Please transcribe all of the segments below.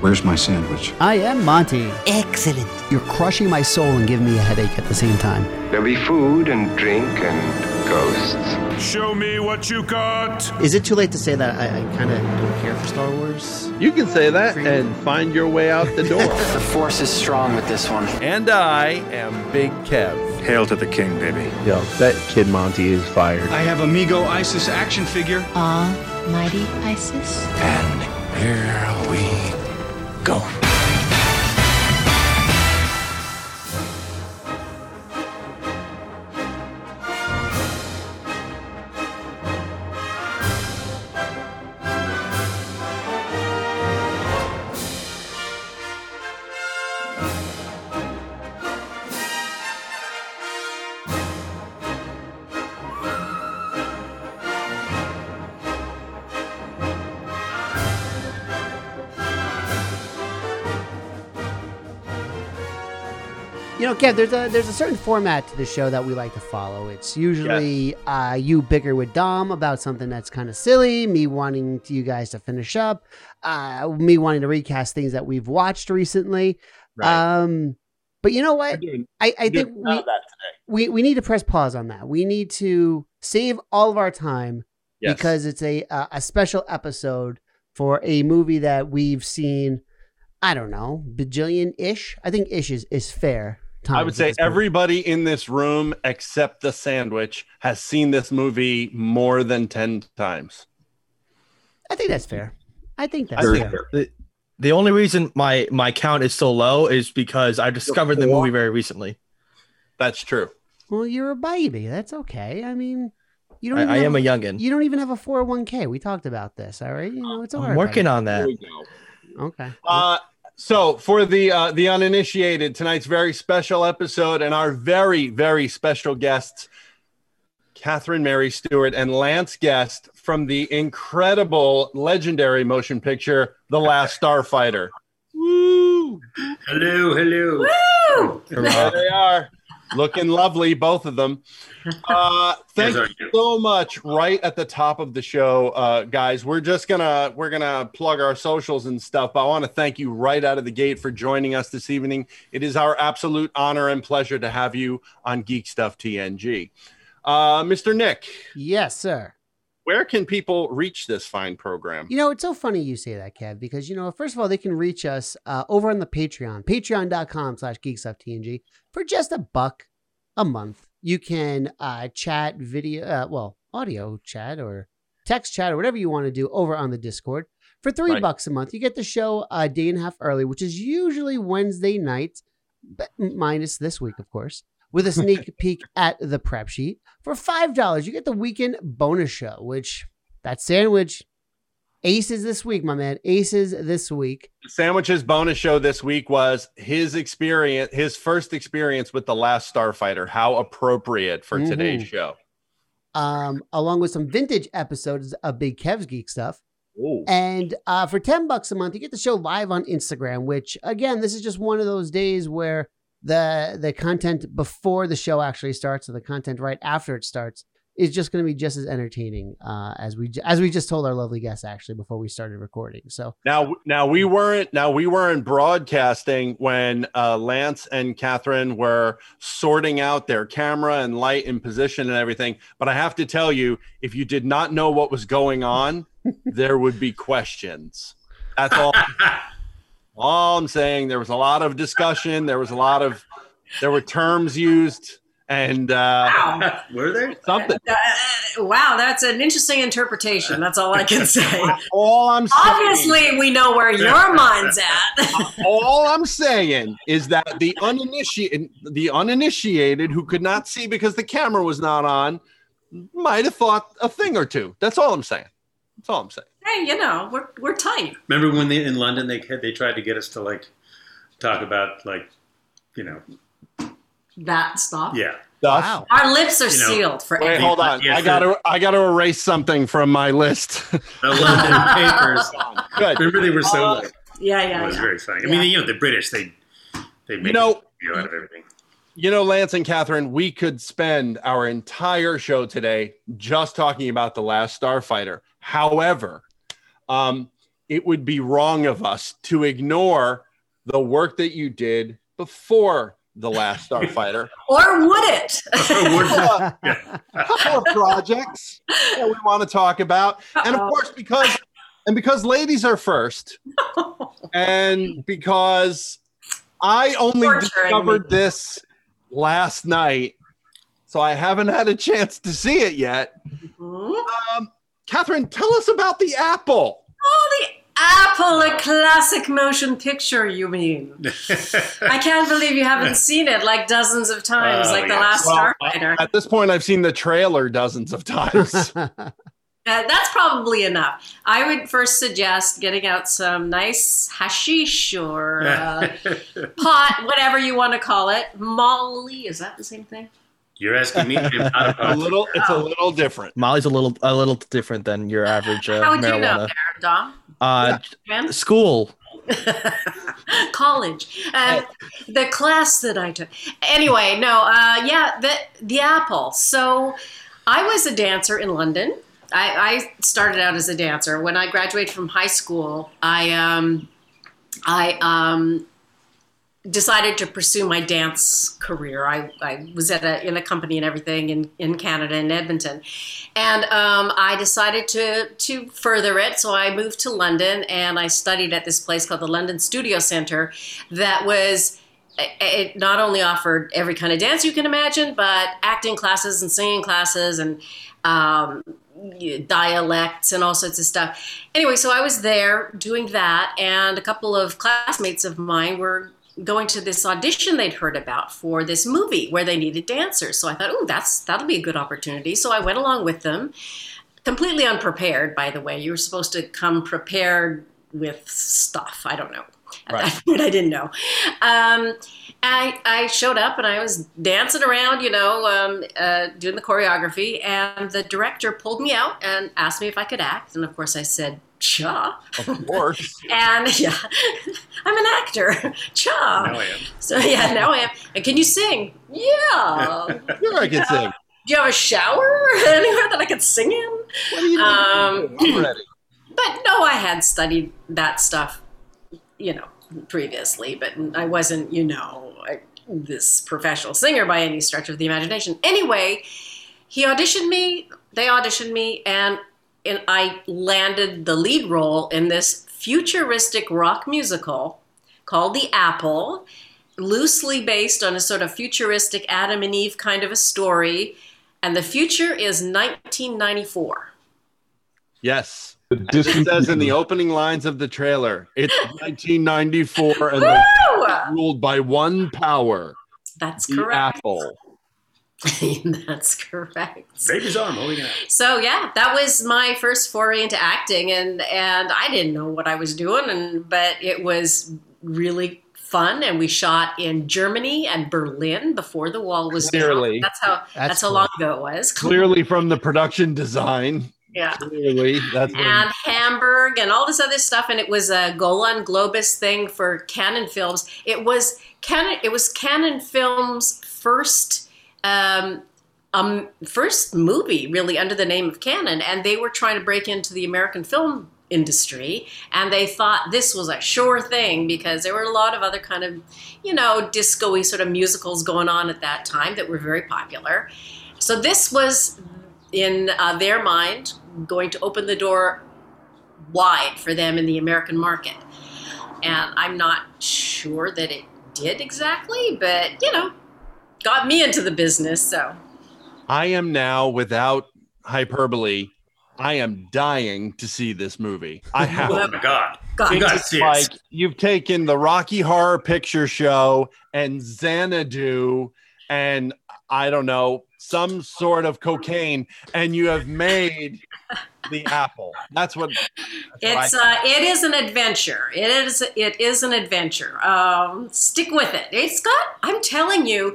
Where's my sandwich? I am Monty. Excellent. You're crushing my soul and giving me a headache at the same time. There'll be food and drink and ghosts. Show me what you got. Is it too late to say that I, I kind of don't care for Star Wars? You can say that and find your way out the door. the force is strong with this one. And I am Big Kev. Hail to the king, baby. Yo, that kid Monty is fired. I have a Mego Isis action figure. Ah, mighty Isis. And here we go. Kev, there's a there's a certain format to the show that we like to follow. It's usually uh, you bicker with Dom about something that's kind of silly, me wanting to, you guys to finish up, uh, me wanting to recast things that we've watched recently. Um, but you know what? doing- I, I think we, we we need to press pause on that. We need to save all of our time Yes. because it's a uh, a special episode for a movie that we've seen. I don't know, bajillion ish. I think ish is, is fair. I would say this point. everybody in this room except the sandwich has seen this movie more than 10 times. I think that's fair. I think that's I fair. think- The, the only reason my my count is so low is because I discovered the movie very recently. That's true. Well, you're a baby. That's okay. I mean, you don't. I, even I have am a youngin. You don't even have a 401k. We talked about this. All right. You know, it's all I'm right. working buddy. on that. Okay. Uh, so for the uh, the uninitiated, tonight's very special episode, and our very very special guests, Catherine Mary Stewart and Lance Guest from the incredible, legendary motion picture, The Last Starfighter. Woo! Hello, hello. Woo! There they are, looking lovely, both of them. Uh, thank Yes, you you? so much. Right at the top of the show, uh, guys, we're just gonna we're gonna plug our socials and stuff. But I want to thank you right out of the gate for joining us this evening. It is our absolute honor and pleasure to have you on Geek Stuff TNG. Uh, Mr. Nick, Yes, sir. Where can people reach this fine program? You know, it's so funny you say that, Kev, because, you know, first of all, they can reach us uh, over on the Patreon, patreon.com slash geekstufftng for just a buck a month. You can uh, chat video, uh, well, audio chat or text chat or whatever you want to do over on the Discord. For three Right. bucks a month, you get the show a day and a half early, which is usually Wednesday night, but minus this week, of course, with a sneak peek at the prep sheet. For $5, you get the weekend bonus show, which that sandwich Aces this week, my man. Aces this week. Sandwich's bonus show this week was his experience, his first experience with the Last Starfighter. How appropriate for today's Mhm. show. Um, along with some vintage episodes of Big Kev's Geek stuff. Ooh. And uh, for 10 bucks a month, you get the show live on Instagram, which again, this is just one of those days where the the content before the show actually starts or the content right after it starts is just going to be just as entertaining uh, as we as we just told our lovely guests actually before we started recording. So Now, now we weren't now we weren't broadcasting when uh, Lance and Catherine were sorting out their camera and light and position and everything. But I have to tell you, if you did not know what was going on, there would be questions. That's all. all I'm saying. There was a lot of discussion. There was a lot of there were terms used, and uh, Were there something. Uh, wow, that's an interesting interpretation. That's all I can say. All I'm saying. Obviously, we know where your mind's at. all I'm saying is that the uninitiated, the uninitiated who could not see because the camera was not on, might have thought a thing or two. That's all I'm saying. That's all I'm saying. Hey, you know, we're we're tight. Remember when they in London they they tried to get us to like talk about like you know, That stuff. yeah. Stuff. Our lips are You know, sealed for Wait, hold on. Yeah, I gotta I gotta erase something from my list. The London papers. Good. Remember they were so. Uh, like, Yeah, it yeah, was yeah. very funny. I Yeah. mean, you know, the British they they make know- a deal out of everything. You know, Lance and Catherine, we could spend our entire show today just talking about the last Starfighter. However, um, it would be wrong of us to ignore the work that you did before the last Starfighter. Or would it? a couple of projects that we want to talk about, and of course, because and because ladies are first, and because I only Torturing discovered this last night, so I haven't had a chance to see it yet. Um, Catherine, tell us about the apple. Oh, the Apple, a classic motion picture, you mean? I can't believe you haven't seen it like dozens of times, Oh, like the last Well, Starfighter. At this point, I've seen the trailer dozens of times. Uh, that's probably enough. I would first suggest getting out some nice hashish or uh, pot, whatever you want to call it. Molly, is that the same thing? You're asking me to not a little. It's a little different. Molly's a little a little different than your average uh, How would you know, there, Dom? Uh, Man? school. college uh, the class that i took anyway no uh, yeah the, the apple so i was a dancer in london I, I started out as a dancer when i graduated from high school i um, i um, decided to pursue my dance career. I, I was at a, in a company and everything in, in Canada in Edmonton, and um, I decided to to further it. So I moved to London and I studied at this place called the London Studio Center, that was. It not only offered every kind of dance you can imagine, but acting classes and singing classes and um, dialects and all sorts of stuff. Anyway, so I was there doing that, and a couple of classmates of mine were going to this audition they'd heard about for this movie where they needed dancers. So I thought, oh, that's that'll be a good opportunity. So I went along with them, completely unprepared. By the way, you were supposed to come prepared with stuff. I don't know. At that point, I didn't know. Um, I, I showed up and I was dancing around, you know, um, uh, doing the choreography, and the director pulled me out and asked me if I could act. And of course, I said, "Cha." Of course. and yeah, I'm an actor. Cha. Now I am. So yeah, now I am. And can you sing? Yeah. Sure, I can sing. Do you have a shower anywhere that I could sing in? What do you Um, I'm ready. but no, I had studied that stuff, you know, previously, but I wasn't, you know, I, this professional singer by any stretch of the imagination. Anyway, he auditioned me, they auditioned me, and, and I landed the lead role in this futuristic rock musical called The Apple, loosely based on a sort of futuristic Adam and Eve kind of a story. And the future is 1994. Yes. As it says in the opening lines of the trailer, it's 1994 and the Woo! world is ruled by one power, That's the correct. apple. That's correct. Baby's arm holding it out. So yeah, that was my first foray into acting, and and I didn't know what I was doing, and but it was really fun, and we shot in Germany and Berlin before the wall was Clearly. down. That's how that's, That's how long ago it was. Clearly from the production design. Yeah. Clearly. That's when- and Hamburg and all this other stuff, and it was a Golan Globus thing for Cannon Films. It was Cannon. It was Cannon Films' first um, um, first movie, really, under the name of Cannon, and they were trying to break into the American film industry, and they thought this was a sure thing because there were a lot of other kind of, you know, disco-y sort of musicals going on at that time that were very popular. So this was, in uh, their mind, going to open the door wide for them in the American market. And I'm not sure that it did exactly, but you know, got me into the business. So I am now, without hyperbole, I am dying to see this movie. I oh have. Oh my god. God. You gotta It's see it. like you've taken the Rocky Horror Picture Show and Xanadu and I don't know, some sort of cocaine, and you have made the apple. That's what. That's It's I- uh, it is an adventure. It is it is an adventure. Um, stick with it. It's got. I'm telling you,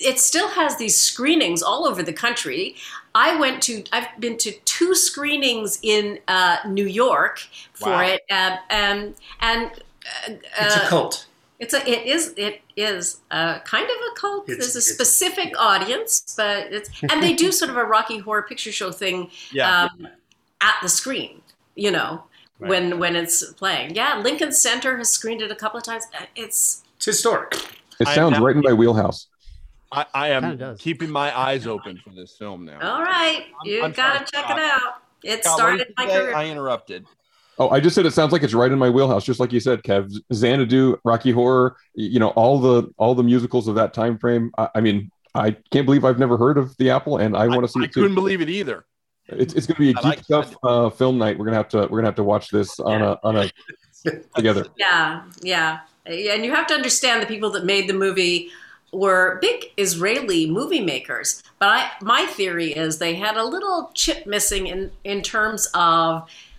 it still has these screenings all over the country. I went to. I've been to two screenings in uh, New York for Wow. it, uh, um, and uh, It's a uh, cult. It's a. It is. It is a kind of a cult. It's- There's a it's- specific audience, but it's and they do sort of a Rocky Horror Picture Show thing Yeah. um, at the screen. You know, when when it's playing. Yeah, Lincoln Center has screened it a couple of times. Uh, It's It's historic. It sounds am- right in my wheelhouse. I, I am keeping my eyes open for this film now. all right. You I'm gotta sorry, check it out. It Scott, started my career. I interrupted. Oh, I just said it sounds like it's right in my wheelhouse, just like you said, Kev. Xanadu, Rocky Horror, you know, all the all the musicals of that time frame. I, I mean, I can't believe I've never heard of the Apple, and I want to see I it too. couldn't believe it either. It's, it's going to be a I geek like stuff uh, film night. We're gonna have to we're gonna have to watch this on a on a together. Yeah, yeah. And you have to understand the people that made the movie were big Israeli movie makers. But I, my theory is they had a little chip missing in, in terms of a, a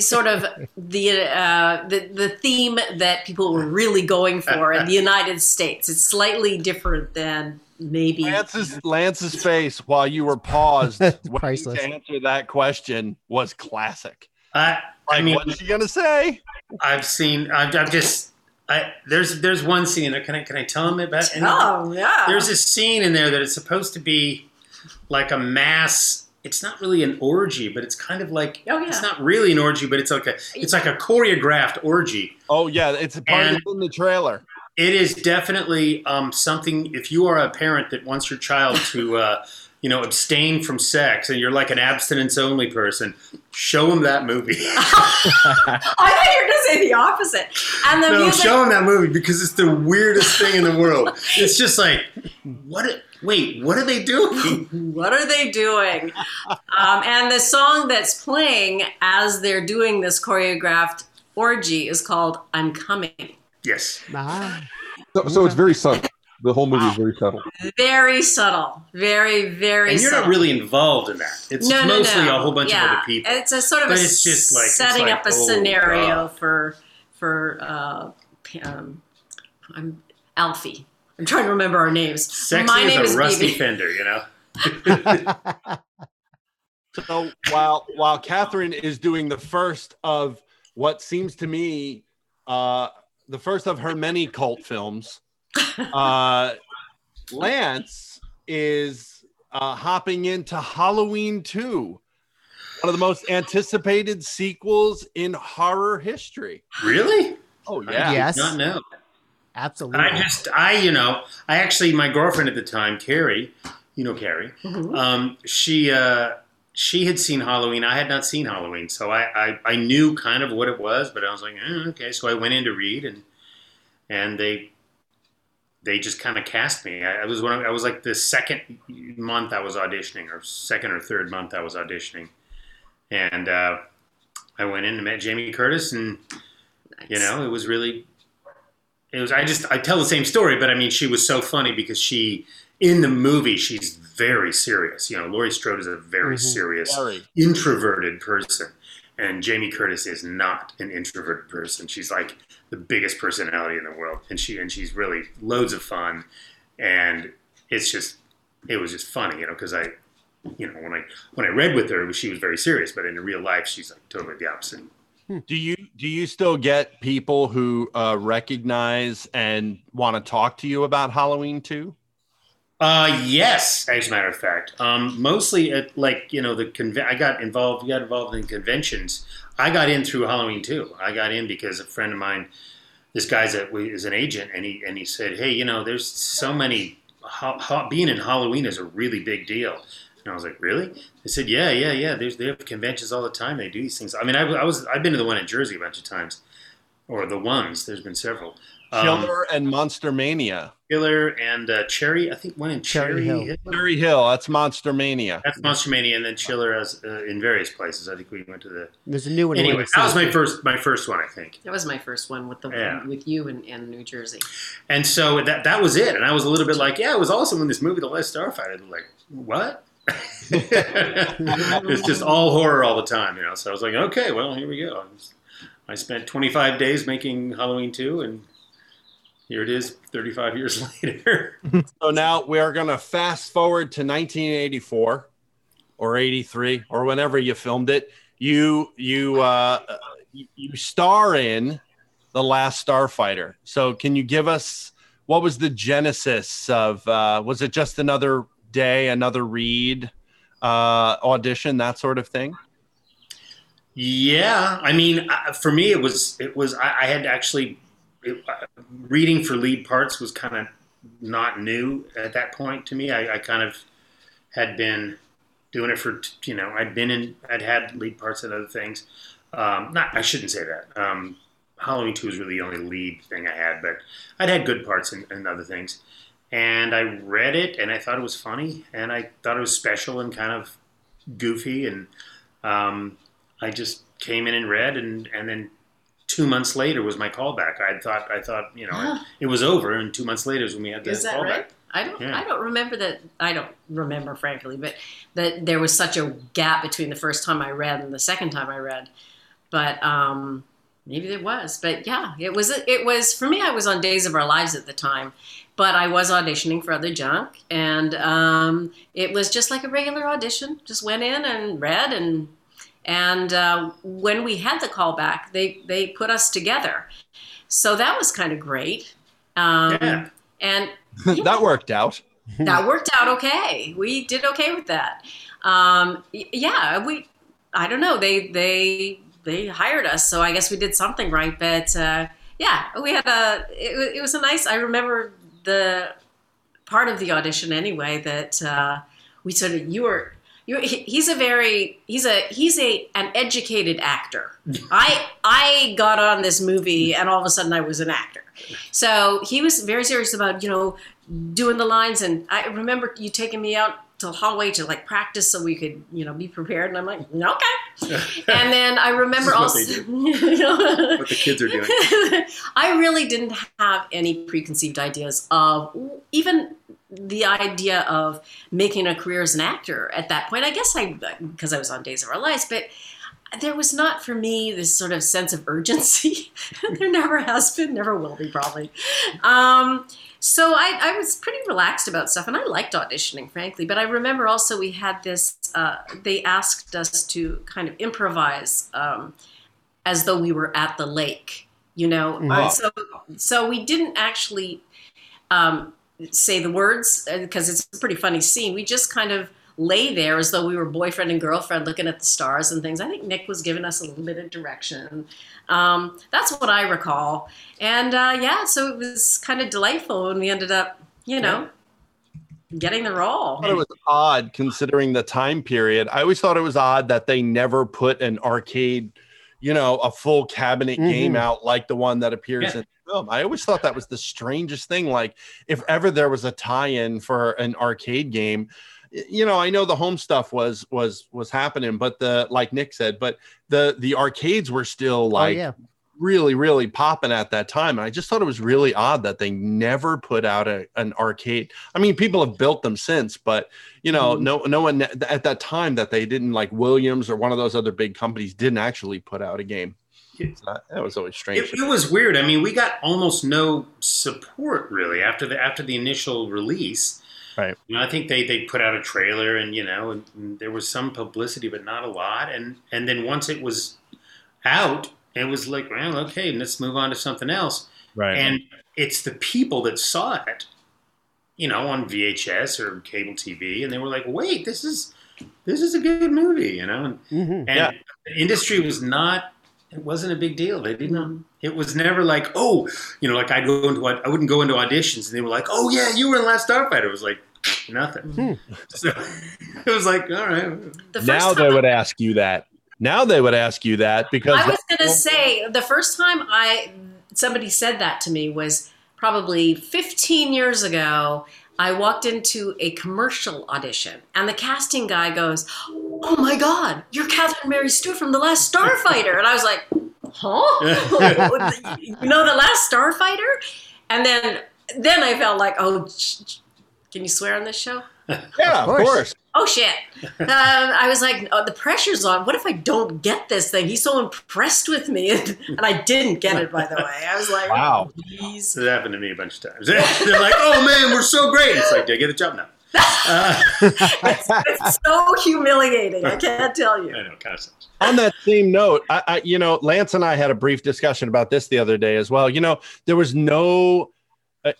sort of the, uh, the the theme that people were really going for in the United States. It's slightly different than maybe. Lance's Lance's face while you were paused Priceless. to answer that question was classic. I, Like, I mean, what's she gonna say? I've seen. I've, I've just. I, there's there's one scene. Can I can I tell him about? anything? Oh yeah. There's a scene in there that it's supposed to be like a mass. It's not really an orgy, but it's kind of like Oh, yeah. it's not really an orgy, but it's like a it's like a choreographed orgy. Oh yeah, it's a part And- of in the trailer. It is definitely um, something. If you are a parent that wants your child to, uh, you know, abstain from sex, and you're like an abstinence only person, show them that movie. I thought you were going to say the opposite. And the no, music. show them that movie because it's the weirdest thing in the world. It's just like, what? Wait, what are they doing? what are they doing? Um, and the song that's playing as they're doing this choreographed orgy is called I'm Coming. Yes. Ah, So, so it's very subtle. The whole movie is very subtle. Very subtle. Very, very And you're subtle. not really involved in that. It's no, no, mostly no. a whole bunch yeah. of other people. It's a sort of But a it's just like- it's setting like, up a oh, scenario God. for for uh, um, I'm Alfie. I'm trying to remember our names. Sexy My name as is a rusty Bibi. fender, you know. So while while Catherine is doing the first of what seems to me uh, the first of her many cult films, uh, Lance is uh, hopping into Halloween 2, one of the most anticipated sequels in horror history. Really? Oh I yeah. did Yes. not know. Absolutely. I just, I, you know, I actually, my girlfriend at the time, Carrie, you know Carrie, Mhm. um, she, uh, she had seen Halloween. I had not seen Halloween, so I, I, I knew kind of what it was, but I was like, eh, okay. So I went in to read, and and they, they just kind of cast me. I, I was one. Of, I was like the second month I was auditioning, or second or third month I was auditioning, and uh, I went in and met Jamie Curtis, and you know, it was really it was I just I tell the same story, but I mean she was so funny because she in the movie she's very serious. You know, Laurie Strode is a very Mhm. serious, Very. introverted person. And Jamie Curtis is not an introverted person. She's like the biggest personality in the world. And she and she's really loads of fun. And it's just it was just funny, you know, because I you know, when I when I read with her, she was very serious, but in real life she's like totally the opposite. Do you do you still get people who uh, recognize and want to talk to you about Halloween too? Uh, yes, as a matter of fact. Um, mostly at like you know the conve- I got involved. Got involved in conventions. I got in through Halloween too. I got in because a friend of mine, this guy's a is an agent, and he and he said, hey, you know, there's so many. Ha- ha- being in Halloween is a really big deal. And I was like, really? They said, yeah, yeah, yeah. There's they have conventions all the time. They do these things. I mean, I, I was I've been to the one in Jersey a bunch of times, or the ones. There's been several. Um, Chiller and Monster Mania. Chiller and uh, Cherry. I think one in Cherry, Hill. Cherry Hill. That's Monster Mania. That's Monster Mania, and then Chiller as uh, in various places. I think we went to the. There's a new one. Anyway, that was my first my first one, I think. That was my first one with the Yeah. with you in, in New Jersey. And so that that was it. And I was a little bit like, yeah, it was awesome in this movie, The Last Starfighter. Like, what? It's just all horror all the time, you know. So I was like, okay, well, here we go. I spent 25 days making Halloween 2, and here it is 35 years later. So now we are going to fast forward to 1984 or 83 or whenever you filmed it. You you uh, you, star in the Last Starfighter. So can you give us what was the genesis of? Uh, was it just another day, another read, uh, audition, that sort of thing? Yeah, I mean, uh, for me, it was it was I, I had actually it, uh, reading for lead parts was kind of not new at that point to me. I, I kind of had been doing it for you know I'd been in I'd had lead parts in other things. Um, not I shouldn't say that. Um, Halloween Two was really the only lead thing I had, but I'd had good parts in other things. And I read it and I thought it was funny and I thought it was special and kind of goofy and um, I just came in and read, and and then two months later was my callback. I thought I thought you know Huh. it was over, and two months later is when we had the Is that callback. right? I don't. Yeah. I don't remember that. I don't remember, frankly, but that there was such a gap between the first time I read and the second time I read. But um, maybe there was. But yeah, it was. It was for me. I was on Days of Our Lives at the time, but I was auditioning for other junk, and um, it was just like a regular audition. Just went in and read, and and uh, when we had the callback, they they put us together. So that was kind of great. Um, Yeah. And that worked out. that worked out okay. We did okay with that. Um, yeah, we. I don't know. They they they hired us, so I guess we did something right. But uh, yeah, we had a. It, it was a nice. I remember the part of the audition anyway that uh, we sort of you were. You, he- he's a very he's a he's a an educated actor. I I got on this movie and all of a sudden I was an actor. So he was very serious about you know doing the lines and I remember you taking me out to the hallway to like practice so we could you know be prepared and I'm like okay. And then I remember also what they do. what the kids are doing. I really didn't have any preconceived ideas of even the idea of making a career as an actor at that point. I guess I, because I was on Days of Our Lives, but there was not for me this sort of sense of urgency. there never has been, never will be, probably. Um, so I, I was pretty relaxed about stuff, and I liked auditioning, frankly. But I remember also we had this. Uh, they asked us to kind of improvise um, as though we were at the lake, you know. Wow. So so we didn't actually um, say the words because it's a pretty funny scene. We just kind of lay there as though we were boyfriend and girlfriend looking at the stars and things. I think Nick was giving us a little bit of direction. Um, that's what I recall. And uh, yeah, so it was kind of delightful when we ended up, you know, getting the role. I thought it was odd considering the time period. I always thought it was odd that they never put an arcade, you know, a full cabinet game Mhm. out like the one that appears Yeah. in the film. I always thought that was the strangest thing. Like, if ever there was a tie-in for an arcade game, y- you know, I know the home stuff was was was happening, but the like Nick said, but the the arcades were still like yeah. really really popping at that time and i just thought it was really odd that they never put out a, an arcade i mean people have built them since but you know Mm-hmm. no no one at that time that they didn't like williams or one of those other big companies didn't actually put out a game So that, that was always strange It, it was weird. I mean, we got almost no support really after the after the initial release. Right. You know, I think they they put out a trailer, and you know, and, and there was some publicity, but not a lot. And and then once it was out, it was like, well, okay, let's move on to something else. Right. And it's the people that saw it, you know, on VHS or cable TV, and they were like, wait, this is this is a good movie, you know. And, Mm-hmm. and the industry was not it wasn't a big deal they didn't it was never like oh you know like i'd go into i wouldn't go into auditions and they were like oh yeah you were in last starfighter it was like nothing hmm. so it was like all right now they would ask you that now they would ask you that because I was going to say the first time I somebody said that to me was probably 15 years ago. I walked into a commercial audition, and the casting guy goes, "Oh my God, you're Catherine Mary Stewart from The Last Starfighter," and I was like, "Huh? you know The Last Starfighter?" And then then I felt like, "Oh, sh- sh- can you swear on this show?" Yeah, of course. Oh shit! Um, I was like, oh, the pressure's on. What if I don't get this thing? He's so impressed with me, and, I didn't get it. By the way, I was like, Wow. Please. It happened to me a bunch of times. They're like, "Oh man, we're so great." It's like, "Did I get a job now?" Uh, it's so humiliating. I can't tell you. I know, kind of sucks. on that same note, I, I, you know, Lance and I had a brief discussion about this the other day as well. You know, there was no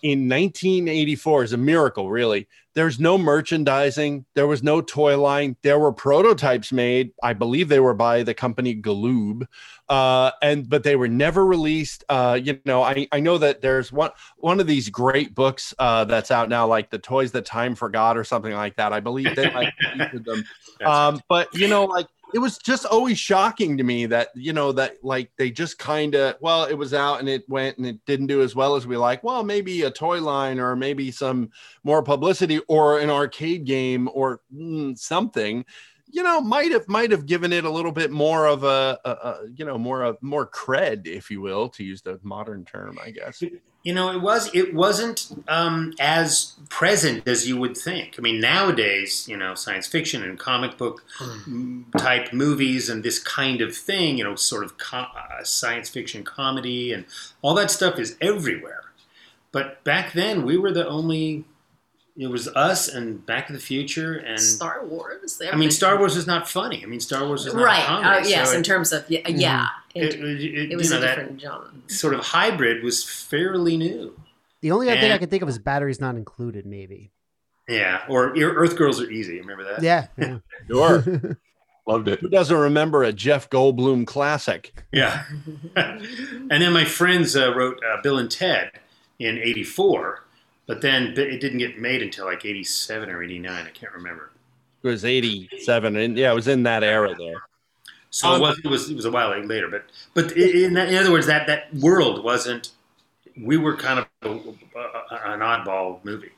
in 1984 is a miracle, really. There's no merchandising. There was no toy line. There were prototypes made. I believe they were by the company Galoob, uh, and but they were never released. Uh, you know, I, I know that there's one one of these great books uh, that's out now, like the toys that time forgot or something like that. I believe they like them. Um, but you know, like it was just always shocking to me that you know that like they just kind of well it was out and it went and it didn't do as well as we like. Well maybe a toy line or maybe some more publicity or an arcade game or mm, something. You know might have might have given it a little bit more of a, a, a you know more of more cred if you will to use the modern term i guess You know, it was it wasn't um, as present as you would think. I mean, nowadays, you know, science fiction and comic book type movies and this kind of thing, you know, sort of co- uh, science fiction comedy and all that stuff is everywhere. But back then, we were the only. It was us and Back to the Future and Star Wars. I mean, Star Wars is not funny. I mean, Star Wars is not right? comedy. Uh, yes, so in it- terms of yeah, yeah. It, it, it- it was you know, a different genre. sort of hybrid was fairly new. The only other thing I can think of is batteries not included, maybe. Yeah, or Earth Girls are easy. Remember that? Yeah. yeah. sure Loved it. who doesn't remember a jeff goldblum classic Yeah. and then my friends uh, wrote uh, Bill and Ted in '84, but then b- it didn't get made until like '87 or '89. I can't remember. it was 87 and yeah it was in that era there So Um, it, was, it was it was a while later. But but in, that, in other words, that that world wasn't. We were kind of a, a, an oddball movie.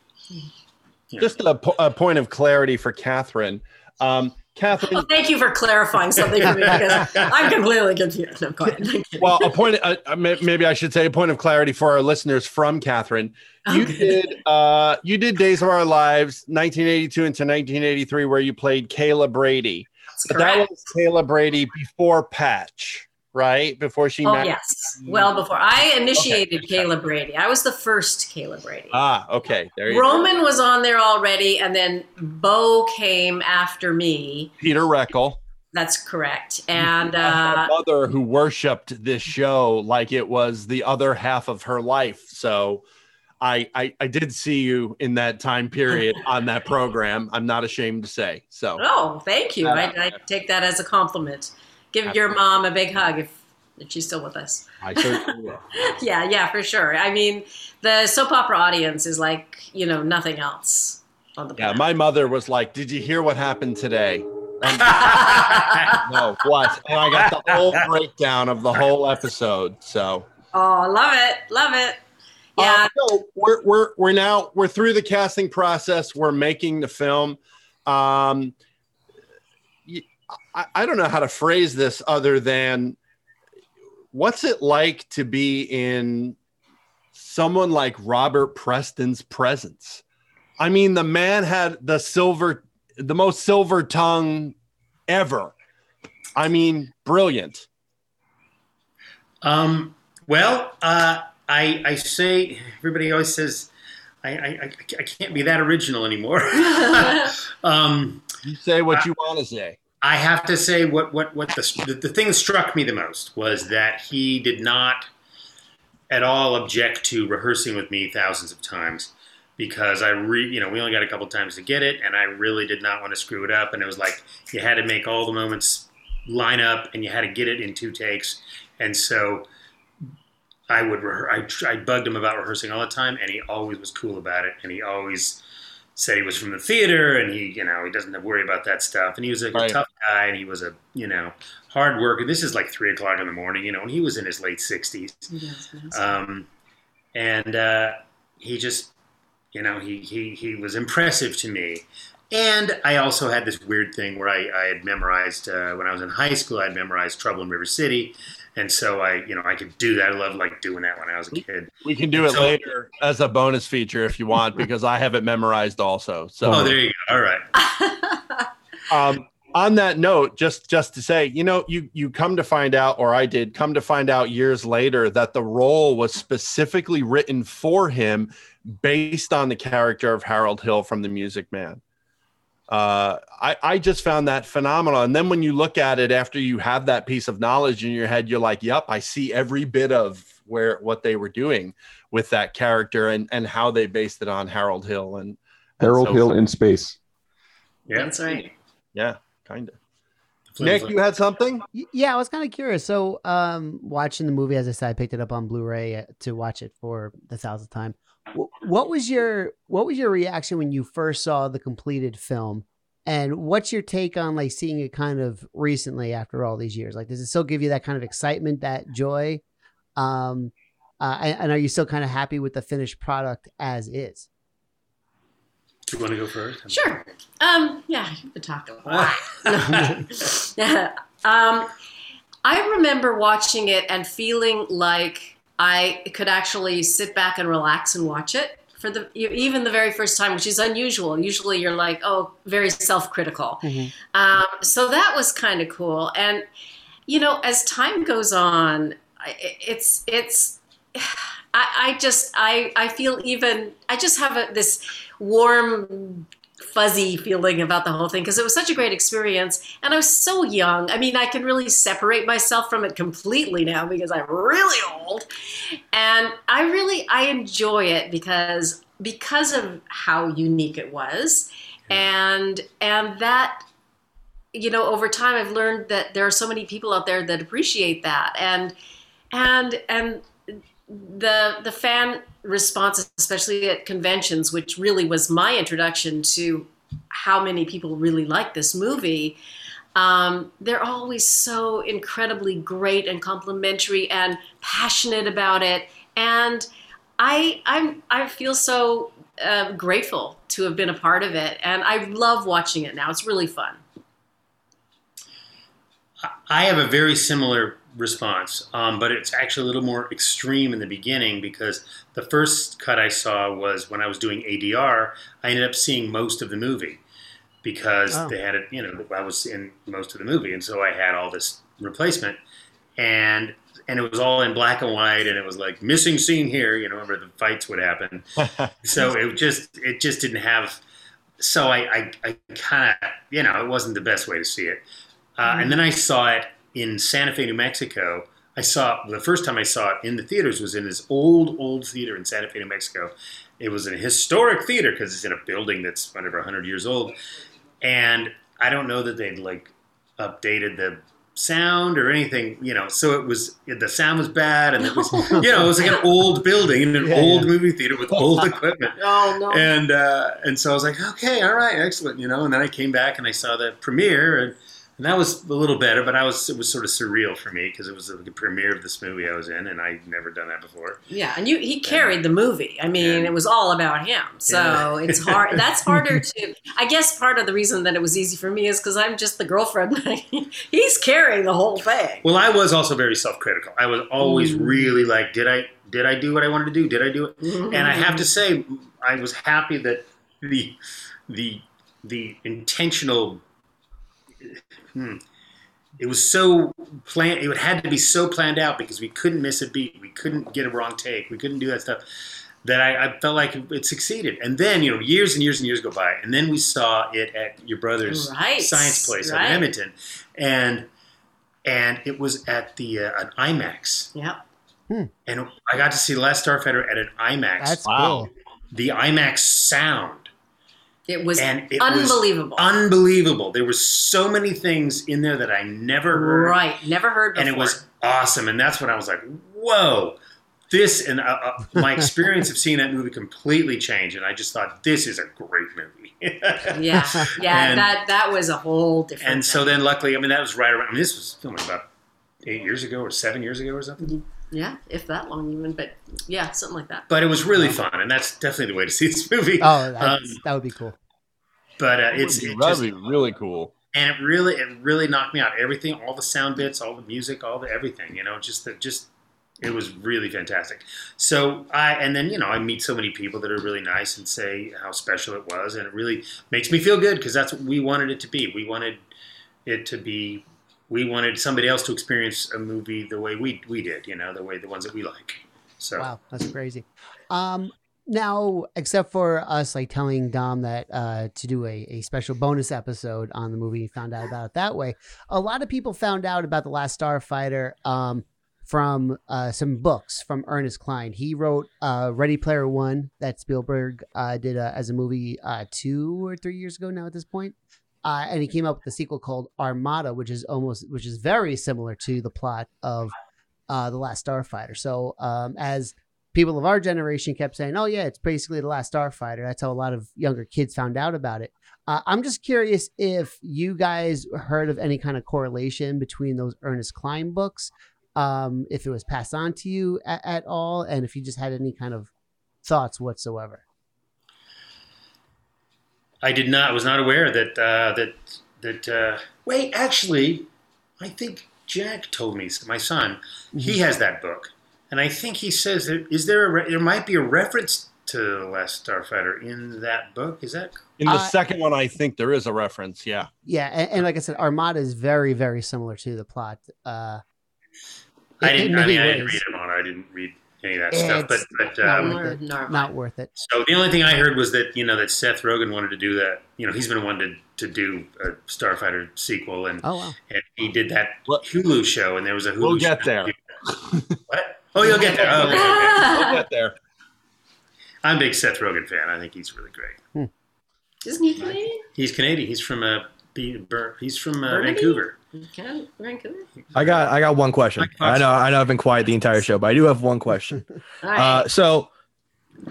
Yeah. just a, po- a point of clarity for catherine um, catherine Well, thank you for clarifying something for me because I'm completely confused. No, go ahead. well, a point. Uh, uh, maybe I should say a point of clarity for our listeners from Catherine. You did. Uh, you did Days of Our Lives, 1982 into 1983, where you played Kayla Brady. but that was Kayla Brady before Patch, right? Before she Oh met. yes, well before I initiated Kayla Brady, I was the first Kayla Brady. Ah, okay. There you go. Roman was on there already, and then Bo came after me. Peter Reckell. That's correct. And uh, mother who worshipped this show like it was the other half of her life. So I, I I did see you in that time period on that program. I'm not ashamed to say. So oh, thank you. I, I take that as a compliment. Give your mom a big hug if, if she's still with us. I certainly will. yeah, yeah, for sure. I mean, the soap opera audience is like you know nothing else on the Yeah, my mother was like, "Did you hear what happened today?" And- no, what? And I got the whole breakdown of the whole episode. So Oh, love it, love it. Yeah. Uh, so we're we're we're now we're through the casting process. We're making the film. Um, I, I don't know how to phrase this other than what's it like to be in someone like Robert Preston's presence. I mean, the man had the silver, the most silver tongue ever. I mean, brilliant. Um, well, uh, I, I say, everybody always says, I, I, I can't be that original anymore. um, You say what you want to say. I have to say what, what, what the, the, thing that struck me the most was that he did not at all object to rehearsing with me thousands of times because I re, you know, we only got a couple times to get it and I really did not want to screw it up. And it was like, you had to make all the moments line up and you had to get it in two takes. And so I would, I, I bugged him about rehearsing all the time and he always was cool about it. And he always said he was from the theater and he, you know, he doesn't have to worry about that stuff. And he was like Right. a tough guy and he was a, you know, hard worker. This is like three o'clock in the morning, you know, and he was in his late sixties. Um, and uh, he just, you know, he, he, he was impressive to me. And I also had this weird thing where I, I had memorized, uh, when I was in high school, I had memorized Trouble in River City. And so I, you know, I could do that. I loved like doing that when I was a kid. We can do it So- later as a bonus feature if you want, because I have it memorized also. So Oh, there you go. All right. um, on that note, just just to say, you know, you you come to find out, or I did come to find out years later that the role was specifically written for him based on the character of Harold Hill from The Music Man. Uh, I I just found that phenomenal. And then when you look at it after you have that piece of knowledge in your head, you're like, "Yep, I see every bit of where what they were doing with that character and and how they based it on Harold Hill and." and Harold so Hill forth. in space. Yeah. That's right. Yeah, kind of. Nick, you had something? Yeah, I was kind of curious. So, um, watching the movie, as I said, I picked it up on Blu-ray uh, to watch it for the thousandth time. Wh- What was your What was your reaction when you first saw the completed film? And what's your take on like seeing it kind of recently after all these years? Like, does it still give you that kind of excitement, that joy? Um, uh, and, and are you still kind of happy with the finished product as is? Do you want to go first? Sure. Um, yeah, you've been talking a lot. Um, I remember watching it and feeling like I could actually sit back and relax and watch it for the even the very first time, which is unusual. Usually, you're like, oh, very self-critical. Um, so that was kind of cool. And you know, as time goes on, it's it's. I, I just I I feel even I just have a, this warm fuzzy feeling about the whole thing because it was such a great experience and I was so young. I mean, I can really separate myself from it completely now because I'm really old. And I really I enjoy it because because of how unique it was and and that you know over time I've learned that there are so many people out there that appreciate that and and and the the fan response especially at conventions which really was my introduction to how many people really like this movie um, they're always so incredibly great and complimentary and passionate about it. And i i'm i feel so uh, grateful to have been a part of it. And i love watching it now. It's really fun. I have a very similar response, um, but it's actually a little more extreme in the beginning because the first cut I saw was when I was doing ADR. I ended up seeing most of the movie because Oh. they had it. You know, I was in most of the movie, and so I had all this replacement, and and it was all in black and white, and it was like missing scene here. You know, where the fights would happen. so it just it just didn't have. So I I, I kind of you know it wasn't the best way to see it. Uh, and then I saw it in Santa Fe, New Mexico. I saw the first time I saw it in the theaters was in this old, old theater in Santa Fe, New Mexico. It was a historic theater because it's in a building that's whatever 100 years old. And I don't know that they'd like updated the sound or anything, you know. So it was the sound was bad, and it was you know it was like an old building in an Yeah, old yeah. movie theater with old equipment. Oh no! And uh, and so I was like, okay, all right, excellent, you know. And then I came back and I saw the premiere, and, and that was a little better, but I was it was sort of surreal for me because it was the premiere of this movie I was in, and I'd never done that before. Yeah, and you he carried the movie. I mean, it was all about him. So Yeah. it's hard. That's harder to. I guess part of the reason that it was easy for me is because I'm just the girlfriend. He's carrying the whole thing. Well, I was also very self-critical. I was always Mm. really like, did I did I do what I wanted to do? Did I do it? And I have to say, I was happy that the the the intentional. Hmm, it was so planned. It had to be so planned out because we couldn't miss a beat. We couldn't get a wrong take. We couldn't do that stuff. That I, I felt like it succeeded. And then you know, years and years and years go by, and then we saw it at your brother's Right, science place right. in Edmonton, and and it was at the uh, an IMAX. Yeah. And I got to see Last Starfighter at an IMAX. That's Wow. cool. The IMAX sound. It was and it was unbelievable. unbelievable. There were so many things in there that I never heard. Right. Never heard before. And it was awesome. And that's when I was like, whoa. this and uh, uh, my experience of seeing that movie completely changed, and I just thought this is a great movie. yeah, yeah, And- that that was a whole different. and so then, luckily, I mean, that was right around. I mean, this was filming about eight years ago or seven years ago or something. Yeah, if that long even, but yeah, something like that. But it was really fun, and that's definitely the way to see this movie. Oh, that's, Um, that would be cool. but uh, it's That'd it be just, really cool. and it really it really knocked me out. Everything, all the sound bits, all the music, all the everything. You know, just the just it was really fantastic. So I and then you know I meet so many people that are really nice and say how special it was, and it really makes me feel good because that's what we wanted it to be. We wanted it to be. We wanted somebody else to experience a movie the way we we did. You know, the way the ones that we like. So Wow, that's crazy. Um, now, except for us like telling Dom that uh, to do a, a special bonus episode on the movie, he found out about it that way. A lot of people found out about the Last Starfighter um, from uh, some books from Ernest Cline. He wrote uh, Ready Player One that Spielberg uh, did uh, as a movie uh, two or three years ago now at this point. Uh, and he came up with a sequel called Armada, which is almost, which is very similar to the plot of uh, the Last Starfighter. So um, as people of our generation kept saying, "Oh yeah, it's basically the Last Starfighter," that's how a lot of younger kids found out about it. Uh, I'm just curious if you guys heard of any kind of correlation between those Ernest Cline books, um, if it was passed on to you at, at all, and if you just had any kind of thoughts whatsoever. I did not. I was not aware that uh, that that. Uh, wait, actually, I think Jack told me. My son, he has that book, and I think he says that is there a re- there might be a reference to the Last Starfighter in that book. Is that In the Uh, second one, I think there is a reference. Yeah. Yeah, and, and like I said, Armada is very, very similar to the plot. Uh, I didn't. in I many mean, I didn't read Armada. I didn't read any of that stuff. But It's but not um, worth it. Not worth it. So the only thing I heard was that you know that Seth Rogen wanted to do that. You know, he's been wanting to, to do a Starfighter sequel, and Oh wow. and he did that Hulu show, and there was a Hulu. We'll get show. there. what? Oh, you'll get there. Oh, okay, okay. We'll get there. I'm a big Seth Rogen fan. I think he's really great. Isn't he Canadian? He's Canadian. He's from uh, he's from uh, Vancouver. Can- Vancouver. I got I got one question. I know I know I've been quiet the entire show, but I do have one question. All right. Uh, so,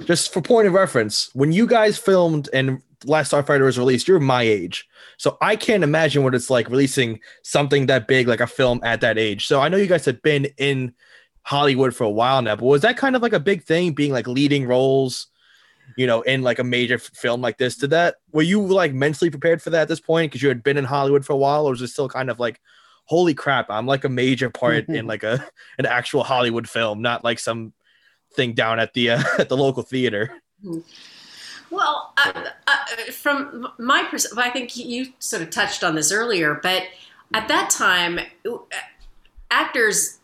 just for point of reference, when you guys filmed and Last Starfighter was released, you're my age, so I can't imagine what it's like releasing something that big like a film at that age. So I know you guys have been in Hollywood for a while now, but was that kind of like a big thing, being like leading roles, you know, in like a major f- film like this? Did that were you like mentally prepared for that at this point because you had been in Hollywood for a while, or was it still kind of like? Holy crap! I'm like a major part in like a an actual Hollywood film, not like some thing down at the uh, at the local theater. Well, uh, uh, from my perspective, I think you sort of touched on this earlier, but at that time, actors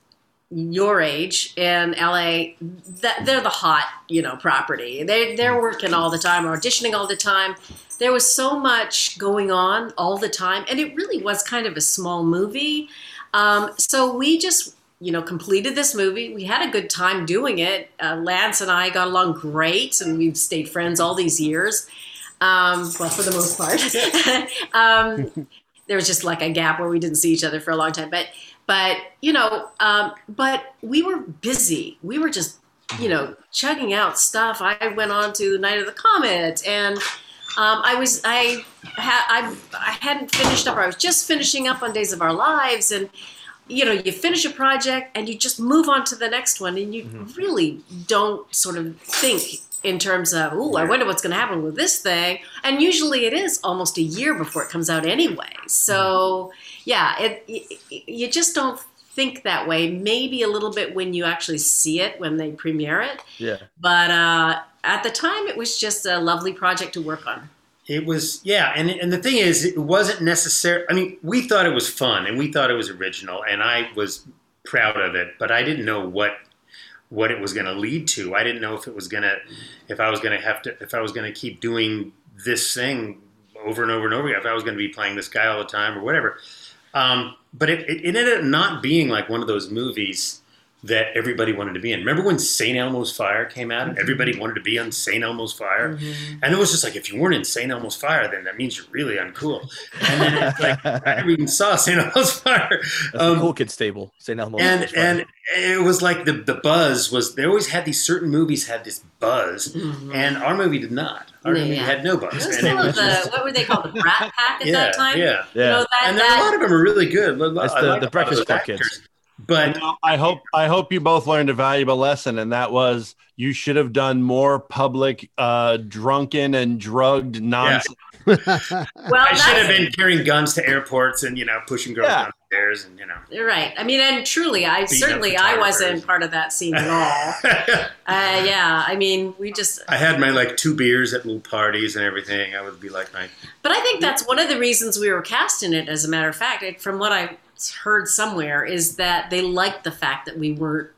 your age in LA, that they're the hot, you know, property. They they're working all the time, auditioning all the time. There was so much going on all the time, and it really was kind of a small movie. Um, so we just you know, completed this movie. We had a good time doing it. Uh, Lance and I got along great, and we've stayed friends all these years. Um, well, for the most part. um, there was just like a gap where we didn't see each other for a long time. But, but you know, um, but we were busy. We were just, you know, chugging out stuff. I went on to the Night of the Comet, and um, I was I had I, I hadn't finished up. I was just finishing up on Days of Our Lives, and you know, you finish a project and you just move on to the next one, and you really don't sort of think in terms of, oh, I wonder what's going to happen with this thing. And usually it is almost a year before it comes out anyway. So yeah, it, y you just don't think that way. Maybe a little bit when you actually see it when they premiere it, Yeah. but uh, at the time it was just a lovely project to work on. It was, yeah, and and the thing is, it wasn't necessary. I mean, we thought it was fun, and we thought it was original, and I was proud of it. But I didn't know what what it was going to lead to. I didn't know if it was going to, if I was going to have to, if I was going to keep doing this thing over and over and over again, if I was going to be playing this guy all the time or whatever. Um, but it, it, it ended up not being like one of those movies that everybody wanted to be in. Remember when St. Elmo's Fire came out and mm-hmm. everybody wanted to be on St. Elmo's Fire? Mm-hmm. And it was just like, if you weren't in St. Elmo's Fire, then that means you're really uncool. And then it's like, I never even saw St. Elmo's Fire. That's the um, cool kid stable, St. Elmo's. Um, and Fire. and it was like the the buzz was they always had these certain movies had this buzz mm-hmm. and our movie did not our movie Yeah. had no buzz It was And it of the what were they called the Brat Pack at yeah, that time? yeah You know that and there, a lot of them are really good I That's like the, a the Breakfast those Club actors. kids. But I hope I hope you both learned a valuable lesson, and that was you should have done more public uh, drunken and drugged nonsense. well, I should have been carrying guns to airports and you know pushing girls Yeah. downstairs and you know You're right. I mean, and truly, I certainly I wasn't part of that scene at all. uh, yeah, I mean, we just. I had my like two beers at little parties and everything I would be like my But I think that's one of the reasons we were cast in it. As a matter of fact, it, from what I heard somewhere, is that they liked the fact that we weren't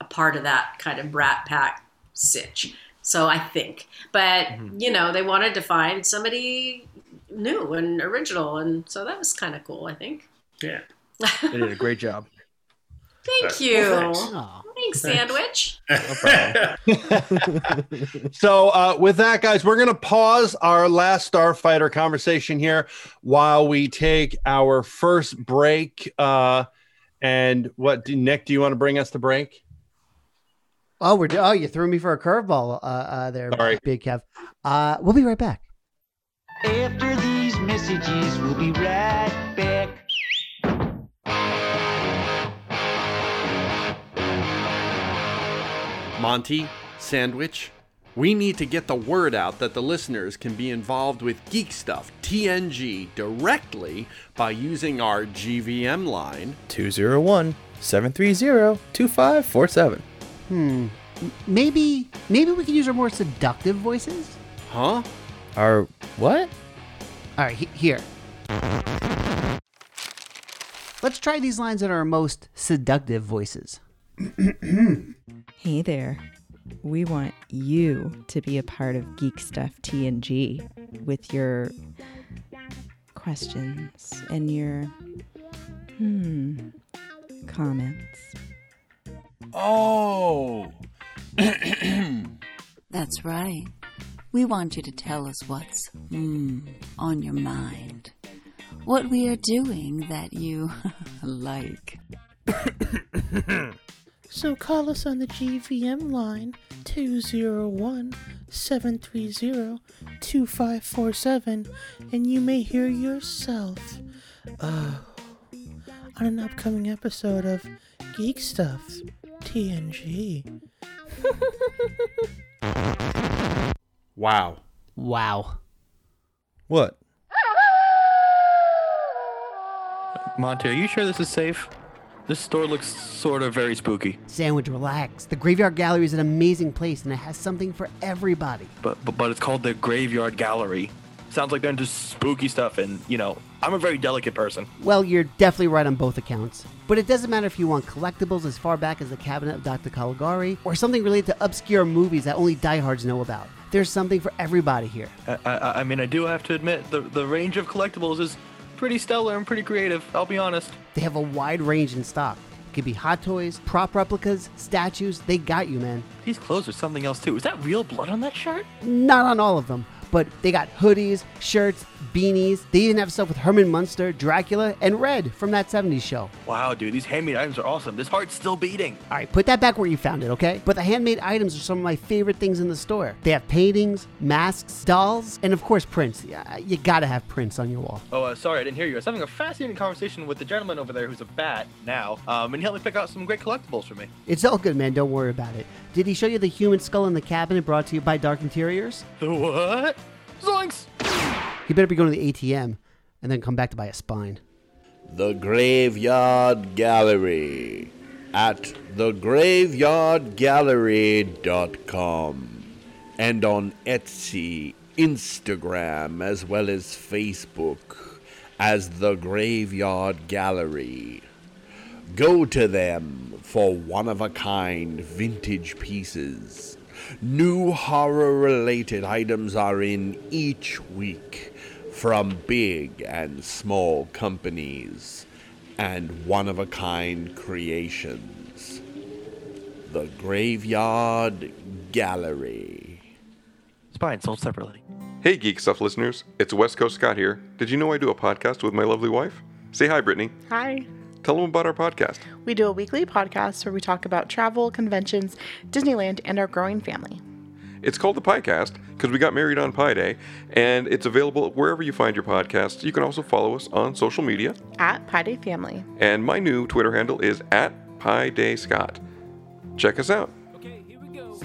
a part of that kind of brat pack sitch. So I think, but Mm-hmm. you know, they wanted to find somebody new and original, and so that was kind of cool. I think. yeah They did a great job. Thank you. Well, thanks. Thanks, sandwich. So, uh, with that, guys, we're going to pause our last Starfighter conversation here while we take our first break. Uh, and what, do, Nick, do you want to bring us to break? Oh, we're oh, you threw me for a curveball uh, uh, there, Sorry. Big Kev. Uh, we'll be right back. After these messages, we'll be right back. Monty, Sandwich, we need to get the word out that the listeners can be involved with Geek Stuff TNG directly by using our GVM line 201 730 2547. Hmm. Maybe maybe we can use our more seductive voices. Huh? Our what? All right, he- here. Let's try these lines in our most seductive voices. Hey there. We want you to be a part of Geek Stuff TNG with your questions and your hmm comments. Oh. That's right. We want you to tell us what's mm, on your mind. What we are doing that you like. So call us on the GVM line 201 730 2547 and you may hear yourself uh, on an upcoming episode of Geek Stuff TNG. Wow. Wow. What? Monty, are you sure this is safe? This store looks sort of very spooky. Sandwich, relax. The Graveyard Gallery is an amazing place and it has something for everybody. But, but but it's called the Graveyard Gallery. Sounds like they're into spooky stuff, and you know, I'm a very delicate person. Well, you're definitely right on both accounts. But it doesn't matter if you want collectibles as far back as the Cabinet of Dr. Caligari or something related to obscure movies that only diehards know about. There's something for everybody here. I, I, I mean, I do have to admit the the range of collectibles is pretty stellar and pretty creative. I'll be honest. They have a wide range in stock. It could be hot toys, prop replicas, statues. They got you, man. These clothes are something else too. Is that real blood on that shirt? Not on all of them, but they got hoodies, shirts, beanies. They even have stuff with Herman Munster, Dracula, and Red from that 70s show. Wow, dude, these handmade items are awesome. This heart's still beating. All right, put that back where you found it, okay? But the handmade items are some of my favorite things in the store. They have paintings, masks, dolls, and of course prints. You gotta have prints on your wall. Oh, uh, sorry, I didn't hear you. I was having a fascinating conversation with the gentleman over there who's a bat now, um, and he helped me pick out some great collectibles for me. It's all good, man. Don't worry about it. Did he show you the human skull in the cabinet brought to you by Dark Interiors? The what? Zoinks! He better be going to the ATM and then come back to buy a spine. The Graveyard Gallery at thegraveyardgallery.com and on Etsy, Instagram, as well as Facebook as The Graveyard Gallery. Go to them for one of a kind vintage pieces. New horror related items are in each week from big and small companies and one of a kind creations. the Graveyard Gallery. Spine sold separately. Hey, Geek Stuff listeners, it's West Coast Scott here. Did you know I do a podcast with my lovely wife? Say hi, Brittany. Hi. Tell them about our podcast. We do a weekly podcast where we talk about travel, conventions, Disneyland, and our growing family. It's called the Piecast because we got married on Pi Day, and it's available wherever you find your podcasts. You can also follow us on social media. At Pi Day Family. And my new Twitter handle is at Pi Day Scott. Check us out. Okay, here we go.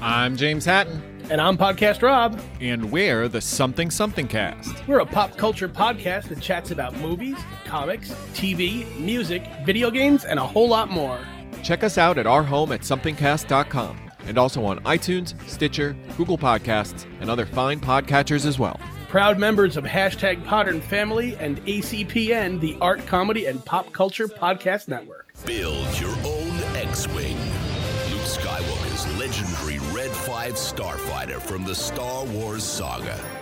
I'm James Hatton. And I'm Podcast Rob. And we're the Something Something Cast. We're a pop culture podcast that chats about movies, comics, TV, music, video games, and a whole lot more. Check us out at our home at somethingcast.com and also on iTunes, Stitcher, Google Podcasts, and other fine podcatchers as well. Proud members of hashtag Podern Family and ACPN, the Art, Comedy, and Pop Culture Podcast Network. Build your own X-Wing. Luke Skywalker's legendary Red 5 starfighter from the Star Wars saga.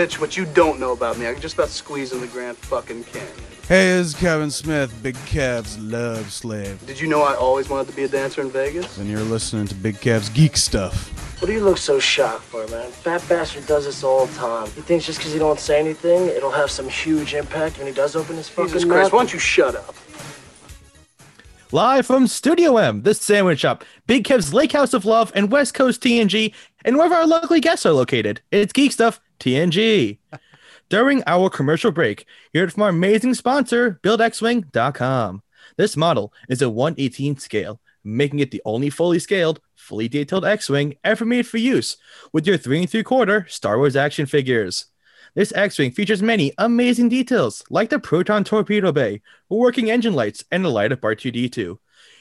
Bitch, what you don't know about me, I can just about squeeze in the Grand fucking Canyon. Hey, this is Kevin Smith, Big Kev's love slave. Did you know I always wanted to be a dancer in Vegas? And you're listening to Big Kev's Geek Stuff. What do you look so shocked for, man? Fat bastard does this all the time. He thinks just because he don't say anything, it'll have some huge impact when he does open his fucking Jesus mouth. Christ, why don't you shut up? Live from Studio M, this sandwich shop, Big Kev's Lake House of Love, and West Coast TNG, and wherever our lovely guests are located. It's Geek Stuff TNG. During our commercial break, hear heard from our amazing sponsor, BuildXWing.com. This model is a 118 scale, making it the only fully scaled, fully detailed X-Wing ever made for use with your 3 and 3 quarter Star Wars action figures. This X-Wing features many amazing details, like the proton torpedo bay, working engine lights, and the light up R2D2.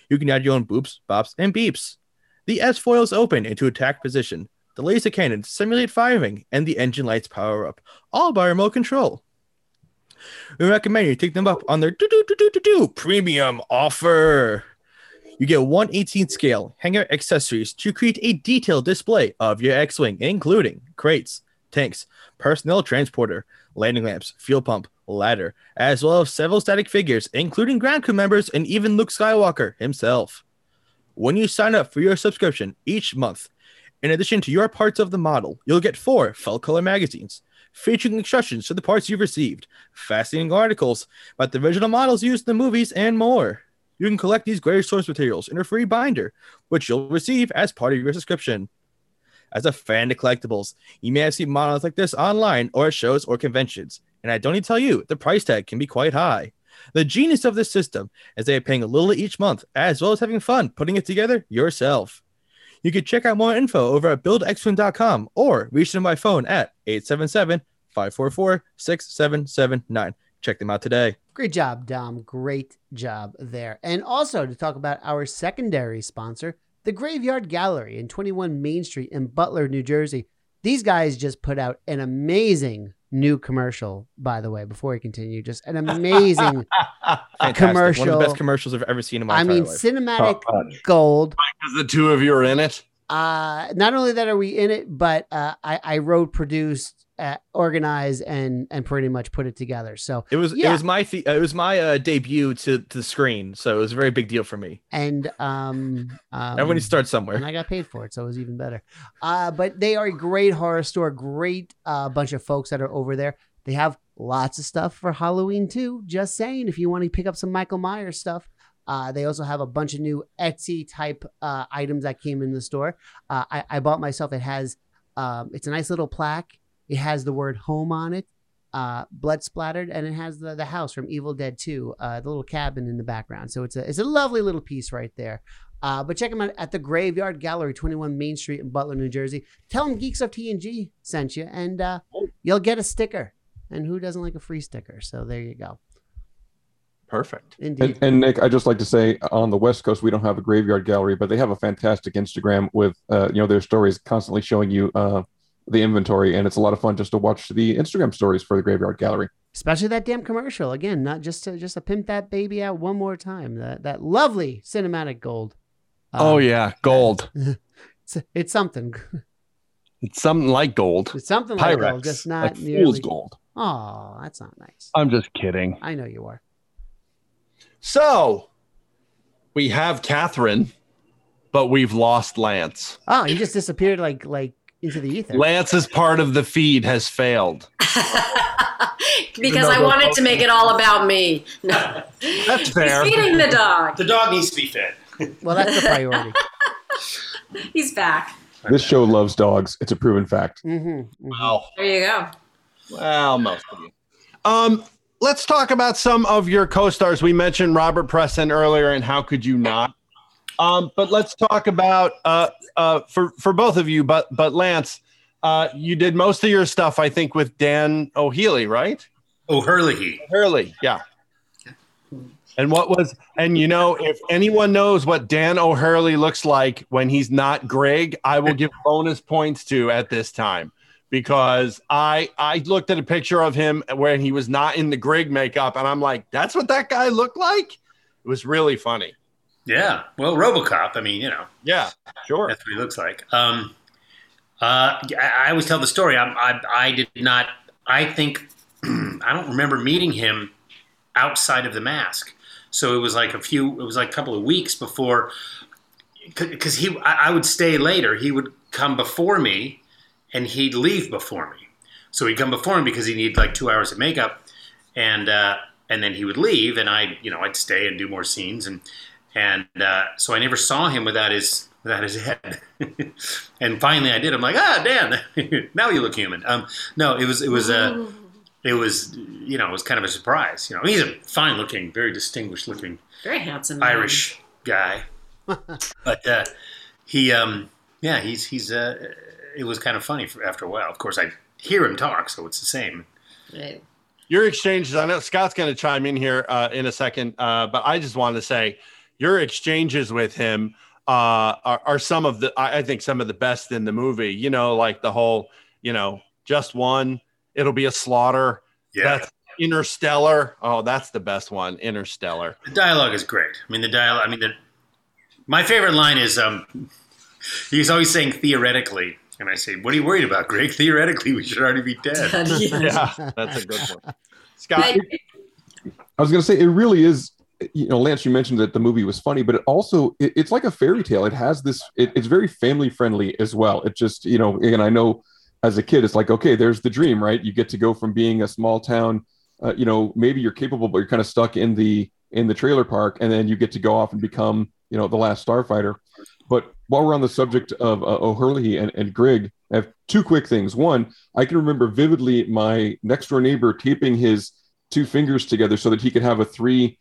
You can add your own boops, bops, and beeps. The S foils open into attack position. The laser cannons simulate firing, and the engine lights power up, all by remote control. We recommend you take them up on their premium offer. You get 118 scale hanger accessories to create a detailed display of your X-Wing, including crates, tanks, personnel transporter, landing lamps, fuel pump, ladder, as well as several static figures, including ground crew members and even Luke Skywalker himself. When you sign up for your subscription each month, in addition to your parts of the model, you'll get four full color magazines featuring instructions to the parts you've received, fascinating articles about the original models used in the movies, and more. You can collect these great source materials in a free binder, which you'll receive as part of your subscription. As a fan of collectibles, you may have seen models like this online or at shows or conventions, and I don't need to tell you, the price tag can be quite high. The genius of this system is they are paying a little each month, as well as having fun putting it together yourself. You can check out more info over at buildxwing.com or reach them by phone at 877 544 6779. Check them out today. Great job, Dom. Great job there. And also to talk about our secondary sponsor, the Graveyard Gallery in 21 Main Street in Butler, New Jersey. These guys just put out an amazing new commercial, by the way, before we continue. Just an amazing commercial. One of the best commercials I've ever seen in my I entire mean, life. cinematic Oh, gold. Because the two of you are in it. Uh, not only that are we in it, but uh, I, I wrote, produced, uh, organized, and and pretty much put it together. So It was yeah. it was my the- it was my uh, debut to to the screen, so it was a very big deal for me. and um, um Everyone needs to start somewhere. and I got paid for it, so it was even better. Uh, but they are a great horror store, great uh, bunch of folks that are over there. They have lots of stuff for Halloween too. Just saying, if you want to pick up some Michael Myers stuff. Uh, they also have a bunch of new Etsy type uh, items that came in the store. Uh, I, I bought myself. It has, um, it's a nice little plaque. It has the word home on it, uh, blood splattered, and it has the, the house from Evil Dead 2, uh, the little cabin in the background. So it's a it's a lovely little piece right there. Uh, but check them out at the Graveyard Gallery, 21 Main Street in Butler, New Jersey. Tell them Geeks of TNG sent you, and uh, you'll get a sticker. And who doesn't like a free sticker? So there you go. Perfect. And, and Nick, I just like to say on the West Coast we don't have a graveyard gallery, but they have a fantastic Instagram with uh, you know their stories constantly showing you uh, the inventory, and it's a lot of fun just to watch the Instagram stories for the graveyard gallery. Especially that damn commercial. Again, not just to just to pimp that baby out one more time. That that lovely cinematic gold. oh um, yeah, gold. It's, it's something. It's something like gold. It's something like Pyrex, gold, just not like nearly fool's gold. Oh, that's not nice. I'm just kidding. I know you are. So we have Catherine, but we've lost Lance. Oh, he just disappeared like like into the ether. Lance's part of the feed has failed. because I wanted to make it all about me. That's fair. He's feeding the dog. The dog needs to be fed. Well, that's the priority. He's back. This show loves dogs. It's a proven fact. Mm-hmm. Wow. There you go. Well, most of you. Um, let's talk about some of your co-stars. We mentioned Robert Preston earlier, and how could you not? Um, but let's talk about uh, uh, for for both of you. But but Lance, uh, you did most of your stuff, I think, with Dan O'Healy, right? O'Hurley. Hurley, yeah. And what was and you know if anyone knows what Dan O'Hurley looks like when he's not Grig, I will give bonus points to at this time because I I looked at a picture of him when he was not in the Grig makeup and I'm like, that's what that guy looked like. It was really funny. Yeah. Well, RoboCop. I mean, you know. Yeah. Sure. That's what he looks like. Um, uh, I, I always tell the story. I, I, I did not. I think I don't remember meeting him outside of the mask. So it was like a few. It was like a couple of weeks before, because he. I, I would stay later. He would come before me, and he'd leave before me. So he'd come before me because he needed like two hours of makeup, and uh, and then he would leave, and I, you know, I'd stay and do more scenes, and and uh, so I never saw him without his without his head. and finally, I did. I'm like, ah, Dan, now you look human. Um, no, it was it was uh, it was you know it was kind of a surprise. You know, he's a fine looking, very distinguished looking Very handsome. man. Irish guy, but uh, he um, yeah he's he's uh, it was kind of funny for, after a while. Of course, I hear him talk, so it's the same. Right. Your exchanges, I know Scott's going to chime in here uh, in a second, uh, but I just wanted to say your exchanges with him uh, are, are some of the, I I think, some of the best in the movie. You know, like the whole, you know, just one, it'll be a slaughter. Yeah. That's Interstellar. Oh, that's the best one. Interstellar. The dialogue is great. I mean, the dialogue. I mean, the, my favorite line is um, he's always saying theoretically, and I say, "What are you worried about, Grig? Theoretically, we should already be dead." yeah, that's a good one. Scott, I was going to say it really is. You know, Lance, you mentioned that the movie was funny, but it also it, it's like a fairy tale. It has this. It, it's very family friendly as well. It just you know, and I know as a kid, it's like okay, there's the dream, right? You get to go from being a small town. Uh, you know, maybe you're capable, but you're kind of stuck in the in the trailer park, and then you get to go off and become you know the last starfighter. But while we're on the subject of uh, O'Hurley and, and I have two quick things. One, I can remember vividly my next door neighbor taping his two fingers together so that he could have a three,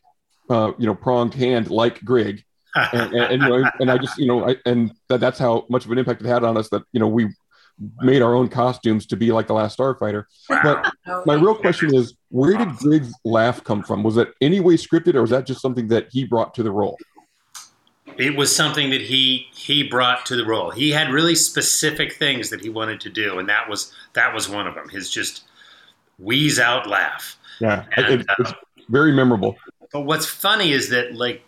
uh, you know, pronged hand like Grig. and, and, and, you know, and I just, you know, I, and that, that's how much of an impact it had on us that, you know, we made our own costumes to be like the last starfighter. But my real question is, where did Grig's laugh come from? Was that any way scripted or was that just something that he brought to the role? it was something that he he brought to the role. He had really specific things that he wanted to do, and that was that was one of them. His just wheeze out laugh. Yeah, And, it- it's very memorable. But what's funny is that like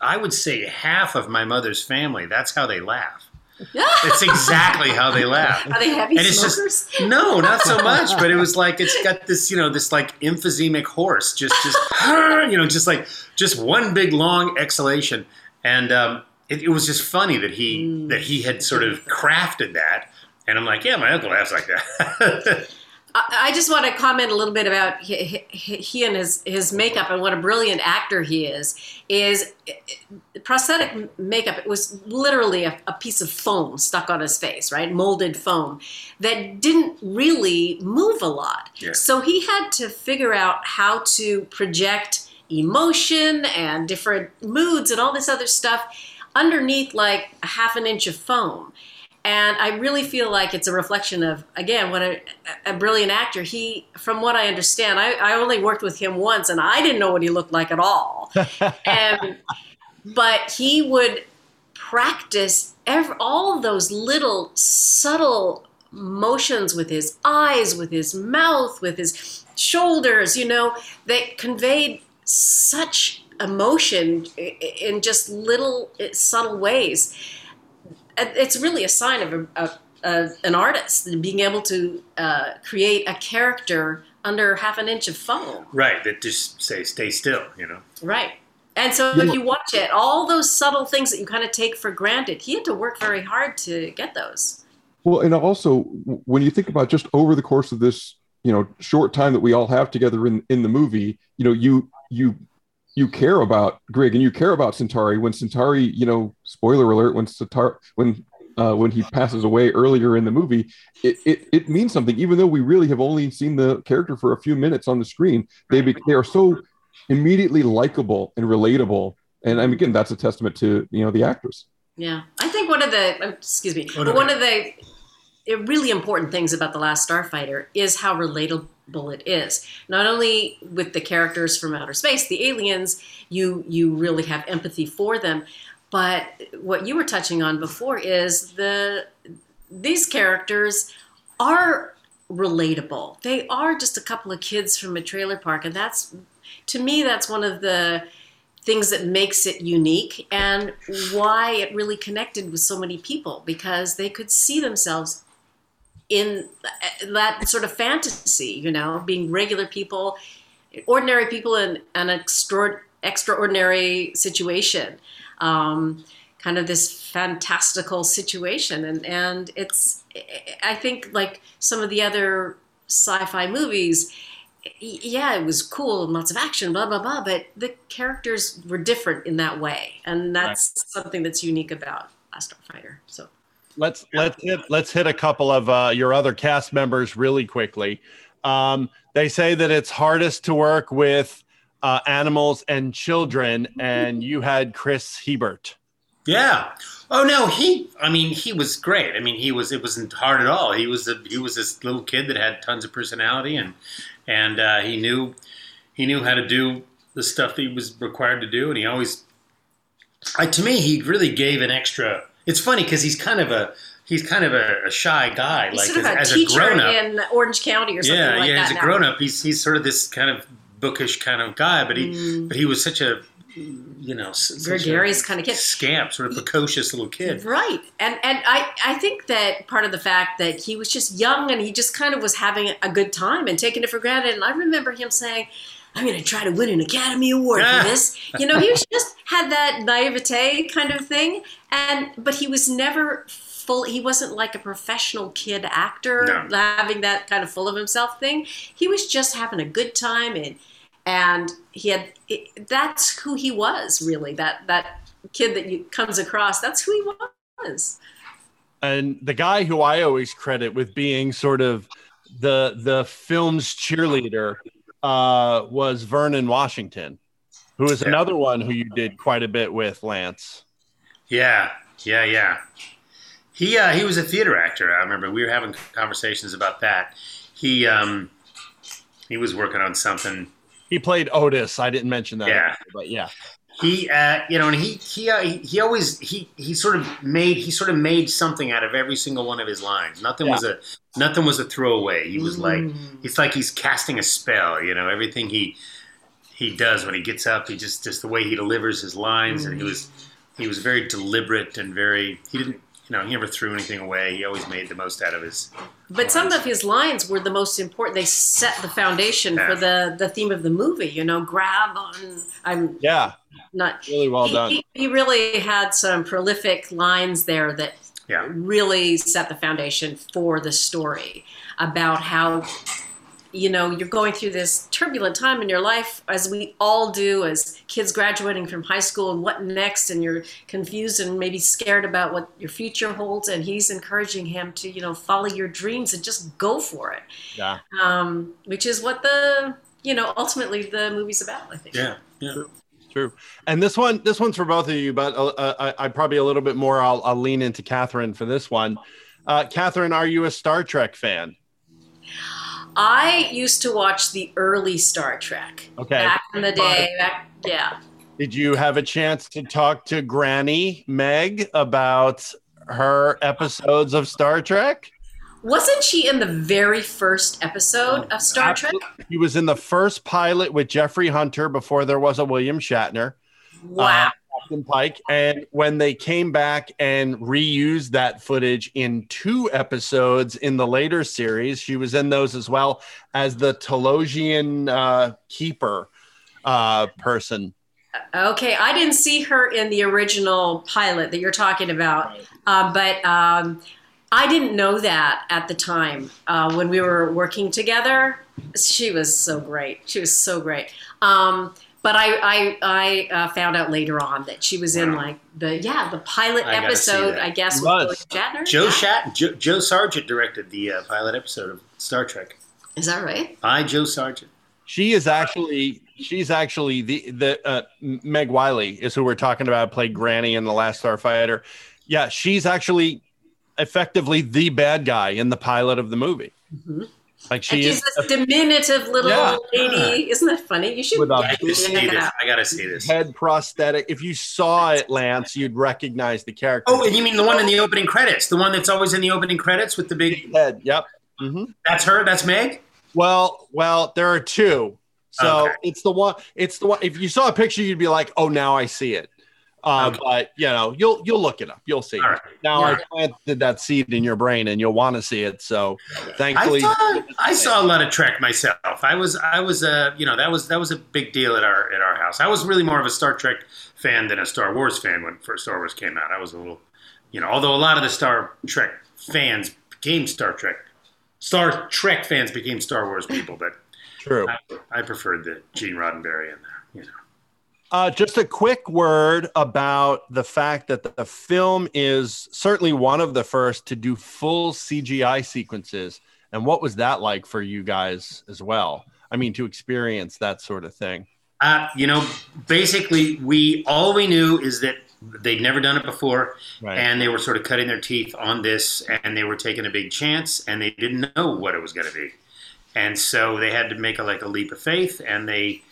I would say half of my mother's family, that's how they laugh. It's exactly how they laugh. Are they heavy And it's just- smokers? No, not so much. But it was like it's got this, you know, this like emphysemic horse, just just you know, just like just one big long exhalation, and um, it, it was just funny that he that he had sort of crafted that. And I'm like, yeah, my uncle laughs like that. I I just want to comment a little bit about he and his, his makeup and what a brilliant actor he is. Is prosthetic makeup? It was literally a, a piece of foam stuck on his face, right? Molded foam that didn't really move a lot. Yeah. So he had to figure out how to project emotion and different moods and all this other stuff underneath like a half an inch of foam. And I really feel like it's a reflection of, again, what a, a brilliant actor. He, from what I understand, I, I only worked with him once and I didn't know what he looked like at all. and, but he would practice every, all those little subtle motions with his eyes, with his mouth, with his shoulders, you know, that conveyed such emotion in just little uh, subtle ways. It- It's really a sign of a, a, a, an artist being able to uh, create a character under half an inch of foam. Right. That just say stay still. You know. Right. And so You if you watch it, all those subtle things that you kind of take for granted, he had to work very hard to get those. Well, and also when you think about just over the course of this, you know, short time that we all have together in in the movie, you know, you you you care about Grig and you care about Centauri when Centauri, you know, spoiler alert, when Centauri when uh, when he passes away earlier in the movie, it, it it means something. Even though we really have only seen the character for a few minutes on the screen, they be, they are so immediately likable and relatable. And I mean, again, that's a testament to you know the actors. Yeah, I think one of the um, excuse me, but no. one of the really important things about the Last Starfighter is how relatable it is. Not only with the characters from outer space, the aliens, you you really have empathy for them, but what you were touching on before is the these characters are relatable. They are just a couple of kids from a trailer park, and that's to me that's one of the things that makes it unique and why it really connected with so many people because they could see themselves in that sort of fantasy, you know, being regular people, ordinary people in an extra, extraordinary situation, um, kind of this fantastical situation. And, and it's, I think, like some of the other sci fi movies, yeah, it was cool and lots of action, blah blah blah. But the characters were different in that way, and that's something that's unique about Last Starfighter. So let's let's hit let's hit a couple of uh, your other cast members really quickly. Um, they say that it's hardest to work with uh, animals and children, and you had Chris Hebert. Yeah. Oh no, he. I mean, he was great. I mean, he was. It wasn't hard at all. He was. A, he was this little kid that had tons of personality, and and uh, he knew he knew how to do the stuff that he was required to do, and he always. I, to me, he really gave an extra. It's funny because he's kind of a he's kind of a, a shy guy. he's like sort of as, a as a grown up, in Orange County or something yeah, like yeah. As a grown up, he's he's sort of this kind of bookish kind of guy, but he Mm. but he was such a you know s- such a Gregarious kind of kid. scamp, sort of precocious little kid. Right. And and I, I think that part of the fact that he was just young and he just kind of was having a good time and taking it for granted. And I remember him saying, I'm going to try to win an Academy Award Ah. for this. You know, he was just had that naivete kind of thing. And but he was never full he wasn't like a professional kid actor No. having that kind of full of himself thing. He was just having a good time and and he had it, that's who he was really that that kid that you comes across that's who he was and the guy who I always credit with being sort of the the film's cheerleader uh, was Vernon Washington, who is another one who you did quite a bit with, Lance. Yeah, yeah, yeah. He uh, he was a theater actor. I remember we were having conversations about that. He um he was working on something. He played Otis. I didn't mention that, Yeah. but yeah. He uh, you know, and he he uh, he, he always he he sort of made he sort of made something out of every single one of his lines. Nothing was a nothing was a throwaway. He was like it's like he's casting a spell. You know, everything he he does when he gets up, he just just the way he delivers his lines, and he was he was very deliberate and very he didn't you know he never threw anything away. He always made the most out of his. but some of his lines were the most important they set the foundation Yeah. for the the theme of the movie you know grab on i'm Yeah, not really well he, done. he, he really had some prolific lines there that Yeah. really set the foundation for the story about how you know you're going through this turbulent time in your life as we all do as kids graduating from high school and what next and you're confused and maybe scared about what your future holds and he's encouraging him to you know follow your dreams and just go for it Yeah. um, which is what the you know ultimately the movie's about i think Yeah, yeah. True. And this one, this one's for both of you, but uh, uh, I, I probably a little bit more. I'll, I'll lean into Catherine for this one. Uh, Catherine, are you a Star Trek fan? I used to watch the early Star Trek Okay. back in the day. Back, yeah. Did you have a chance to talk to Granny Meg about her episodes of Star Trek? Wasn't she in the very first episode of Star Trek? He was in the first pilot with Jeffrey Hunter before there was a William Shatner. Wow. uh, Captain Pike. And when they came back and reused that footage in two episodes in the later series, she was in those as well as the Talosian uh, keeper uh, person. Okay, I didn't see her in the original pilot that you're talking about, um, but um, I didn't know that at the time uh, when we were working together. She was so great. She was so great. Um, but I I, I uh, found out later on that she was in like the yeah the pilot I episode. I guess He with was. William Shatner. Joe Yeah. Shat Joe, Joe Sargent directed the uh, pilot episode of Star Trek. Is that right? I Joe Sargent. She is actually she's actually the the uh, Meg Wyllie is who we're talking about. Played Granny in the Last Starfighter. Yeah, she's actually effectively the bad guy in the pilot of the movie. Mhm. Like she And is she's this diminutive little Yeah. lady. Isn't that funny? You should With a yeah, you should check. I gotta see this. head prosthetic. If you saw it, Lance, you'd recognize the character. Oh, and you mean the one in the opening credits? The one that's always in the opening credits with the big head? Yep. Mm-hmm. That's her. That's Meg. Well, well, there are two. So Okay. it's the one. It's the one. If you saw a picture, you'd be like, "Oh, now I see it." Uh, But you know, you'll you'll look it up. You'll see. it. Now. I planted that seed in your brain, and you'll want to see it. So, I thankfully, saw, I saw a lot of Trek myself. I was I was uh, you know that was that was a big deal at our at our house. I was really more of a Star Trek fan than a Star Wars fan when first Star Wars came out. I was a little, you know, although a lot of the Star Trek fans became Star Trek, Star Trek fans became Star Wars people, but true. I, I preferred the Gene Roddenberry and the, you know. Uh, just a quick word about the fact that the film is certainly one of the first to do full CGI sequences. And what was that like for you guys as well? I mean, to experience that sort of thing. Uh, you know, basically, we all we knew is that they'd never done it before, Right. and they were sort of cutting their teeth on this, and they were taking a big chance, and they didn't know what it was going to be, and so they had to make a, like a leap of faith, and they,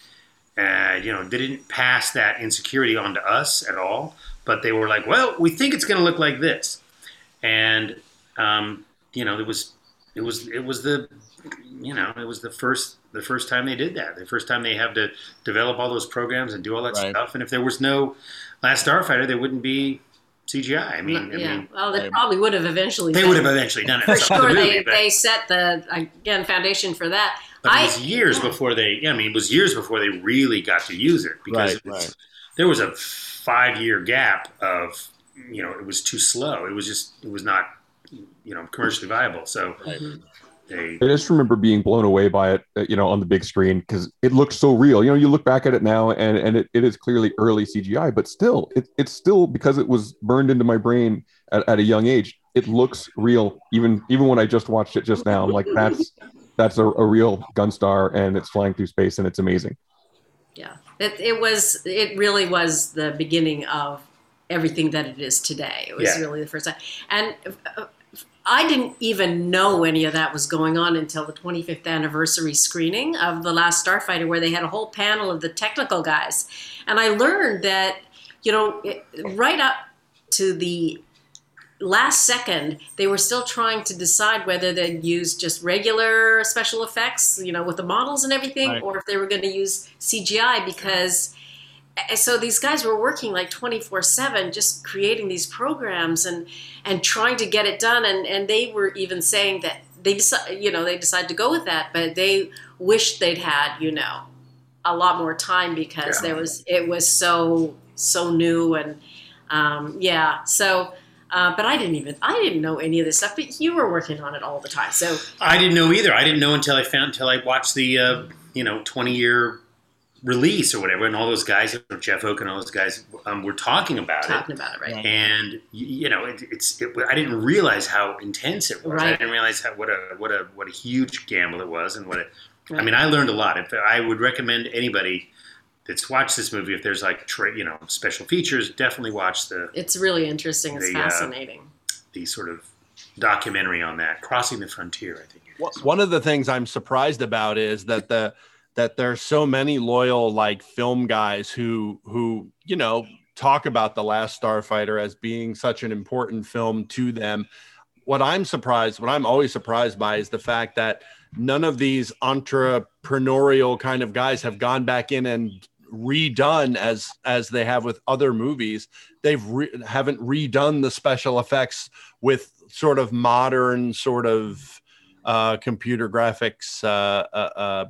uh, you know, they didn't pass that insecurity on to us at all, but they were like, well, we think it's going to look like this, and um, you know, it was, it was, it was the, you know, it was the first the first time they did that. The first time they have to develop all those programs and do all that Right. stuff. And if there was no Last Starfighter, there wouldn't be CGI. I mean, I yeah. mean, well, they probably would have eventually. they done would have eventually done it For for sure, the they, movie, but, they set the again foundation for that. But it was years before they. Yeah, I mean, it was years before they really got to use it because Right, it's- right. there was a five year gap of you know it was too slow. It was just it was not you know commercially viable. So they I just remember being blown away by it, uh, you know, on the big screen because it looked so real. You know, you look back at it now, and and it, it is clearly early CGI, but still, it, it's still because it was burned into my brain at, at a young age. It looks real, even even when I just watched it just now. I'm like, that's that's a, a real Gunstar, and it's flying through space, and it's amazing. yeah, it, it was it really was the beginning of everything that it is today. It was Yeah. really the first time, and uh, I didn't even know any of that was going on until the 25th anniversary screening of The Last Starfighter, where they had a whole panel of the technical guys. And I learned that, you know, it, right up to the last second, they were still trying to decide whether they'd use just regular special effects, you know, with the models and everything, Right. or if they were going to use CGI because and so these guys were working like 24-7 just creating these programs and and trying to get it done and and they were even saying that they decided you know they decided to go with that but they wished they'd had you know a lot more time because Yeah. there was it was so so new and um, yeah so uh, but I didn't even I didn't know any of this stuff but you were working on it all the time so I didn't know either. I didn't know until I found until I watched the uh, you know twenty year release or whatever, and all those guys, Jeff Oak and all those guys, um, were talking about talking it. Talking about it right And you know, it, it's it, I didn't realize how intense it was. I didn't realize how what a what a what a huge gamble it was, and what a. I Right. mean, I learned a lot. If I would recommend anybody that's watched this movie, if there's like tra- you know special features, definitely watch the It's really interesting. It's The, uh, fascinating. the sort of documentary on that, crossing the frontier. I think. Wha- One of the things I'm surprised about is that the that there's so many loyal like film guys who who you know talk about the Last Starfighter as being such an important film to them. What I'm surprised, what I'm always surprised by, is the fact that none of these entrepreneurial kind of guys have gone back in and redone as as they have with other movies. They've re- haven't redone the special effects with sort of modern sort of uh, computer graphics uh, uh, uh,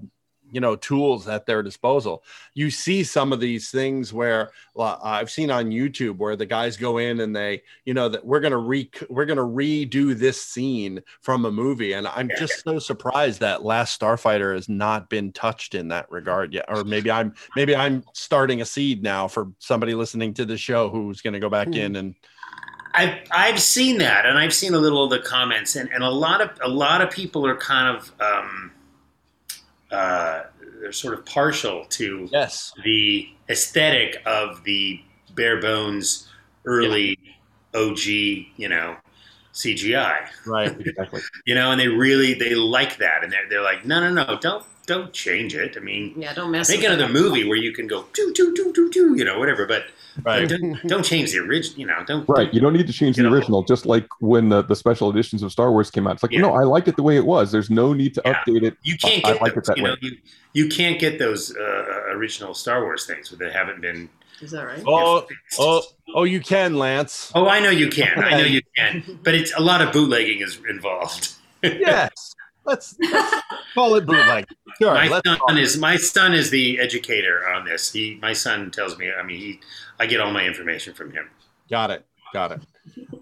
you know tools at their disposal. You see some of these things where i've seen on youtube where the guys go in and they you know that we're gonna re we're gonna redo this scene from a movie and i'm just so surprised that last starfighter has not been touched in that regard yet or maybe i'm maybe i'm starting a seed now for somebody listening to the show who's gonna go back in and I've I've seen that, and I've seen a little of the comments, and, and a lot of a lot of people are kind of um, uh, they're sort of partial to yes the aesthetic of the bare bones early OG, you know, CGI. Right, exactly. you know, and they really they like that, and they're they're like, no, no, no, don't don't change it. I mean, Yeah, don't mess make with another it. movie where you can go do do do do do, you know, whatever, but. Right. but don't, don't change the original, you know. Don't Right. You don't need to change the original, just like when the, the special editions of Star Wars came out. It's like, no, I like it the way it was. There's no need to update it. You can't get I like those, it that you way. know, you, you can't get those uh, original Star Wars things that haven't been. Is that right? oh oh oh you can lance Oh, I know you can. I know you can. But it's a lot of bootlegging is involved. yes. Let's, let's call it bootleg. Sure. my son is my son is the educator on this. He my son tells me. I mean, he I get all my information from him. Got it. Got it.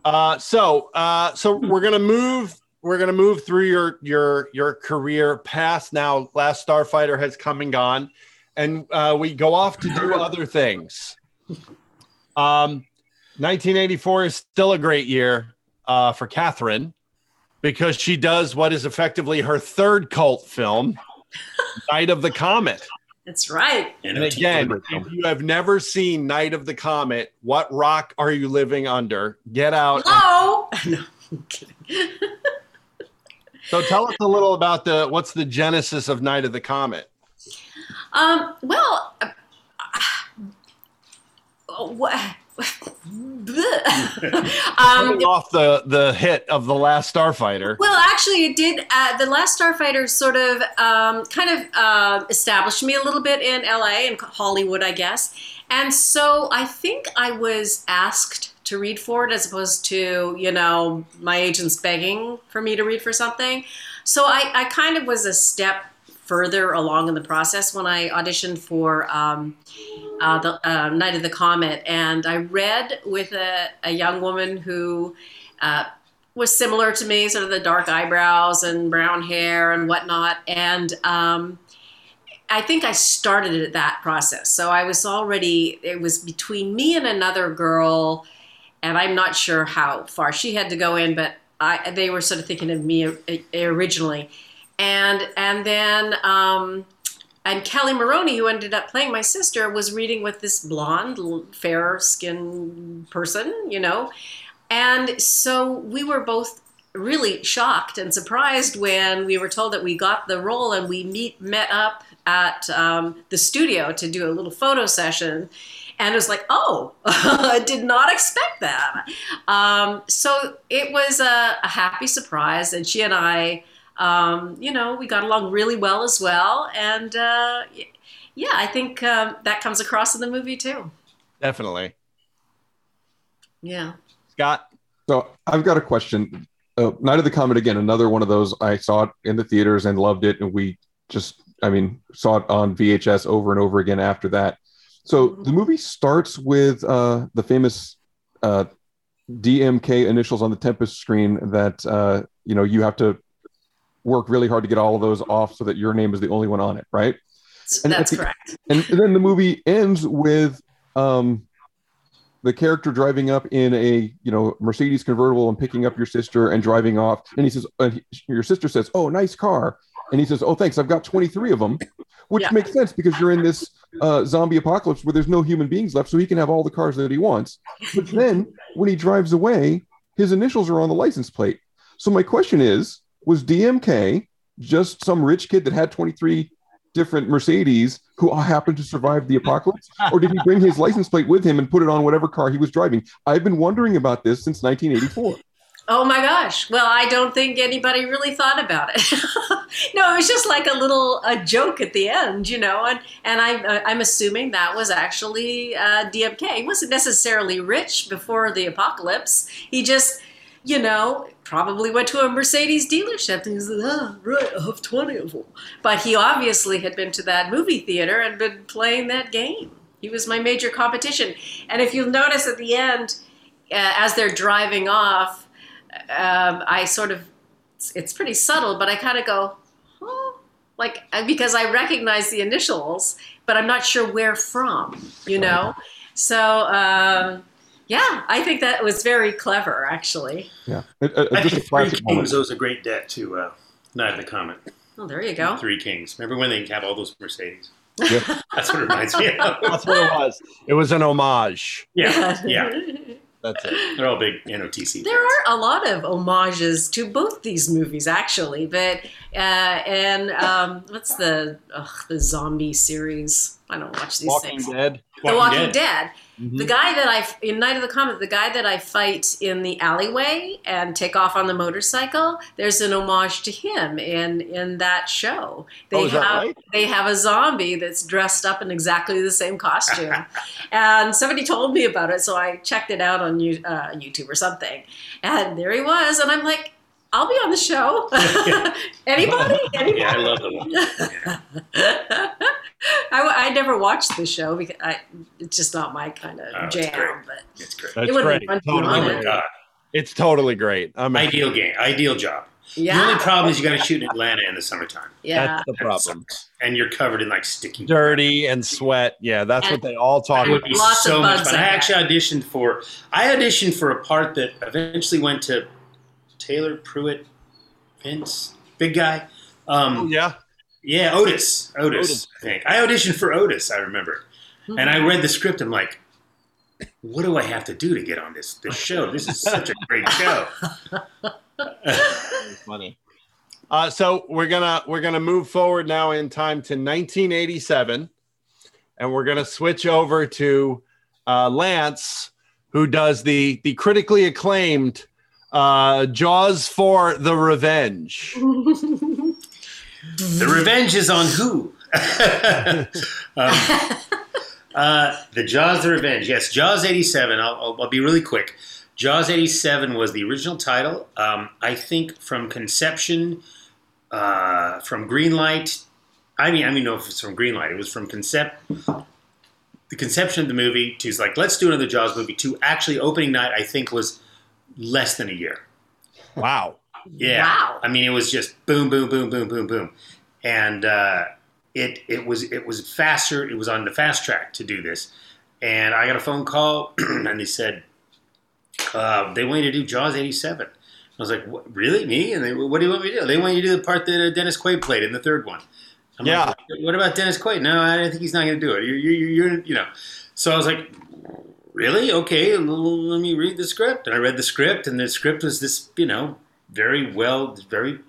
Uh, so uh, so we're gonna move. We're gonna move through your your your career past now. Last Starfighter has come and gone, and uh, we go off to do other things. Um, 1984 is still a great year uh, for Catherine because she does what is effectively her third cult film, Night of the Comet. That's right. And again, if you have never seen Night of the Comet, what rock are you living under? Get out. Hello. So tell us a little about the what's the genesis of Night of the Comet? Um, well, uh, uh, what? Coming off the the hit of the last Starfighter. Well, actually, it did. Uh, the Last Starfighter sort of um, kind of uh, established me a little bit in LA and Hollywood, I guess. And so I think I was asked to read for it as opposed to, you know, my agents begging for me to read for something. So I, I kind of was a step further along in the process when I auditioned for um, uh, the uh, Night of the Comet, and I read with a, a young woman who uh, was similar to me, sort of the dark eyebrows and brown hair and whatnot, and um, I think I started at that process. So I was already it was between me and another girl, and I'm not sure how far she had to go in, but I they were sort of thinking of me uh, originally, and and then. Um, and Kelly Maroney, who ended up playing my sister, was reading with this blonde, fair skinned person, you know. And so we were both really shocked and surprised when we were told that we got the role and we meet met up at um, the studio to do a little photo session. And it was like, oh, I did not expect that. Um, so it was a, a happy surprise. And she and I, um, you know, we got along really well as well. And uh, yeah, I think um, that comes across in the movie too. Definitely. Yeah. Scott. So I've got a question. Uh, Night of the Comet again, another one of those. I saw it in the theaters and loved it, and we just, I mean, saw it on VHS over and over again after that. So the movie starts with uh, the famous uh, DMK initials on the Tempest screen that uh, you know you have to work really hard to get all of those off so that your name is the only one on it, right? And That's the- correct. And then the movie ends with um, the character driving up in a you know Mercedes convertible and picking up your sister and driving off. And he says, and he- your sister says, "Oh, nice car." And he says, "Oh, thanks. I've got 23 of them." which Yeah. makes sense because you're in this uh, zombie apocalypse where there's no human beings left, so he can have all the cars that he wants. But then when he drives away, his initials are on the license plate. So my question is, was DMK just some rich kid that had 23 different Mercedes who happened to survive the apocalypse, or did he bring his license plate with him and put it on whatever car he was driving? I've been wondering about this since 1984. Oh my gosh. Well, I don't think anybody really thought about it. no, it was just like a little a joke at the end, you know, and and I'm I'm assuming that was actually uh, DMK. He wasn't necessarily rich before the apocalypse. He just, you know, probably went to a Mercedes dealership and he said, "Ah, right, I have twenty of them." But he obviously had been to that movie theater and been playing that game. He was my major competition. And if you'll notice at the end, uh, as they're driving off, um, I sort of, it's, it's pretty subtle, but I kind of go, oh, like, uh, because I recognize the initials, but I'm not sure where from, you know? So, um, yeah, I think that was very clever, actually. Yeah, It- it- I just a think Three classic moment. Kings owes a great debt to uh, Night of the Comet. Oh, there you go. Three Kings. Remember when they have all those Mercedes? Yeah. That's what it reminds me of. That's what it was. It was an homage. Yeah, yeah. That's it. They're all big NOTC. There are a lot of homages to both these movies, actually. But uh, and um, what's the ugh, the zombie series? I don't watch these things. The Walking things. Dead. The Walking Dead. Mhm. The guy that I in Night of the Comet, the guy that I fight in the alleyway and take off on the motorcycle. There's an homage to him in in that show. They Oh, have right? they have a zombie that's dressed up in exactly the same costume, and somebody told me about it, so I checked it out on you, uh, YouTube or something, and there he was, and I'm like. I'll be on the show. Anybody? Anybody? Yeah, I love them. I, I never watched the show because I, it's just not my kind of Oh, it's jam. great. But It's great. That's It would great. be fun to be Totally on great. it. God. It's totally great. I'm Ideal game. Ideal job. Yeah. The only problem is you got to shoot in Atlanta in the summertime. Yeah. That's the problem. And you're covered in like sticky. Dirty and sweat. Yeah, that's what they all talk It would be about. Lots of so much bugs fun. I actually auditioned for. I auditioned for a part that eventually went to Taylor Pruitt, Vince, big guy. Um, Oh, yeah. Yeah, Otis. Otis, Otis. I think. I auditioned for Otis, I remember. And I read the script. I'm like, what do I have to do to get on this, this show? This is such a great show. funny. Uh, so we're gonna we're gonna move forward now in time to 1987, and we're gonna switch over to uh, Lance, who does the the critically acclaimed uh, Jaws for the Revenge. The revenge is on who? um, uh, the Jaws the Revenge. Yes, Jaws 87. I'll, I'll, I'll be really quick. Jaws 87 was the original title. Um, I think from conception, uh, from Greenlight. I mean, I mean, no, if it's from Greenlight. It was from concept, the conception of the movie to like, let's do another Jaws movie. To actually opening night, I think was less than a year. Wow. Yeah. Wow. I mean, it was just boom, boom, boom, boom, boom, boom, and uh, it it was it was faster. It was on the fast track to do this, and I got a phone call, and they said uh, they want you to do Jaws '87. I was like, what, really, me? And they, what do you want me to do? They want you to do the part that uh, Dennis Quaid played in the third one. I'm Yeah. Like, what about Dennis Quaid? No, I don't think he's not going to do it. You're, you're, you're, you know. So I was like, really? Okay, let me read the script. And I read the script, and the script was this, you know, very well, very,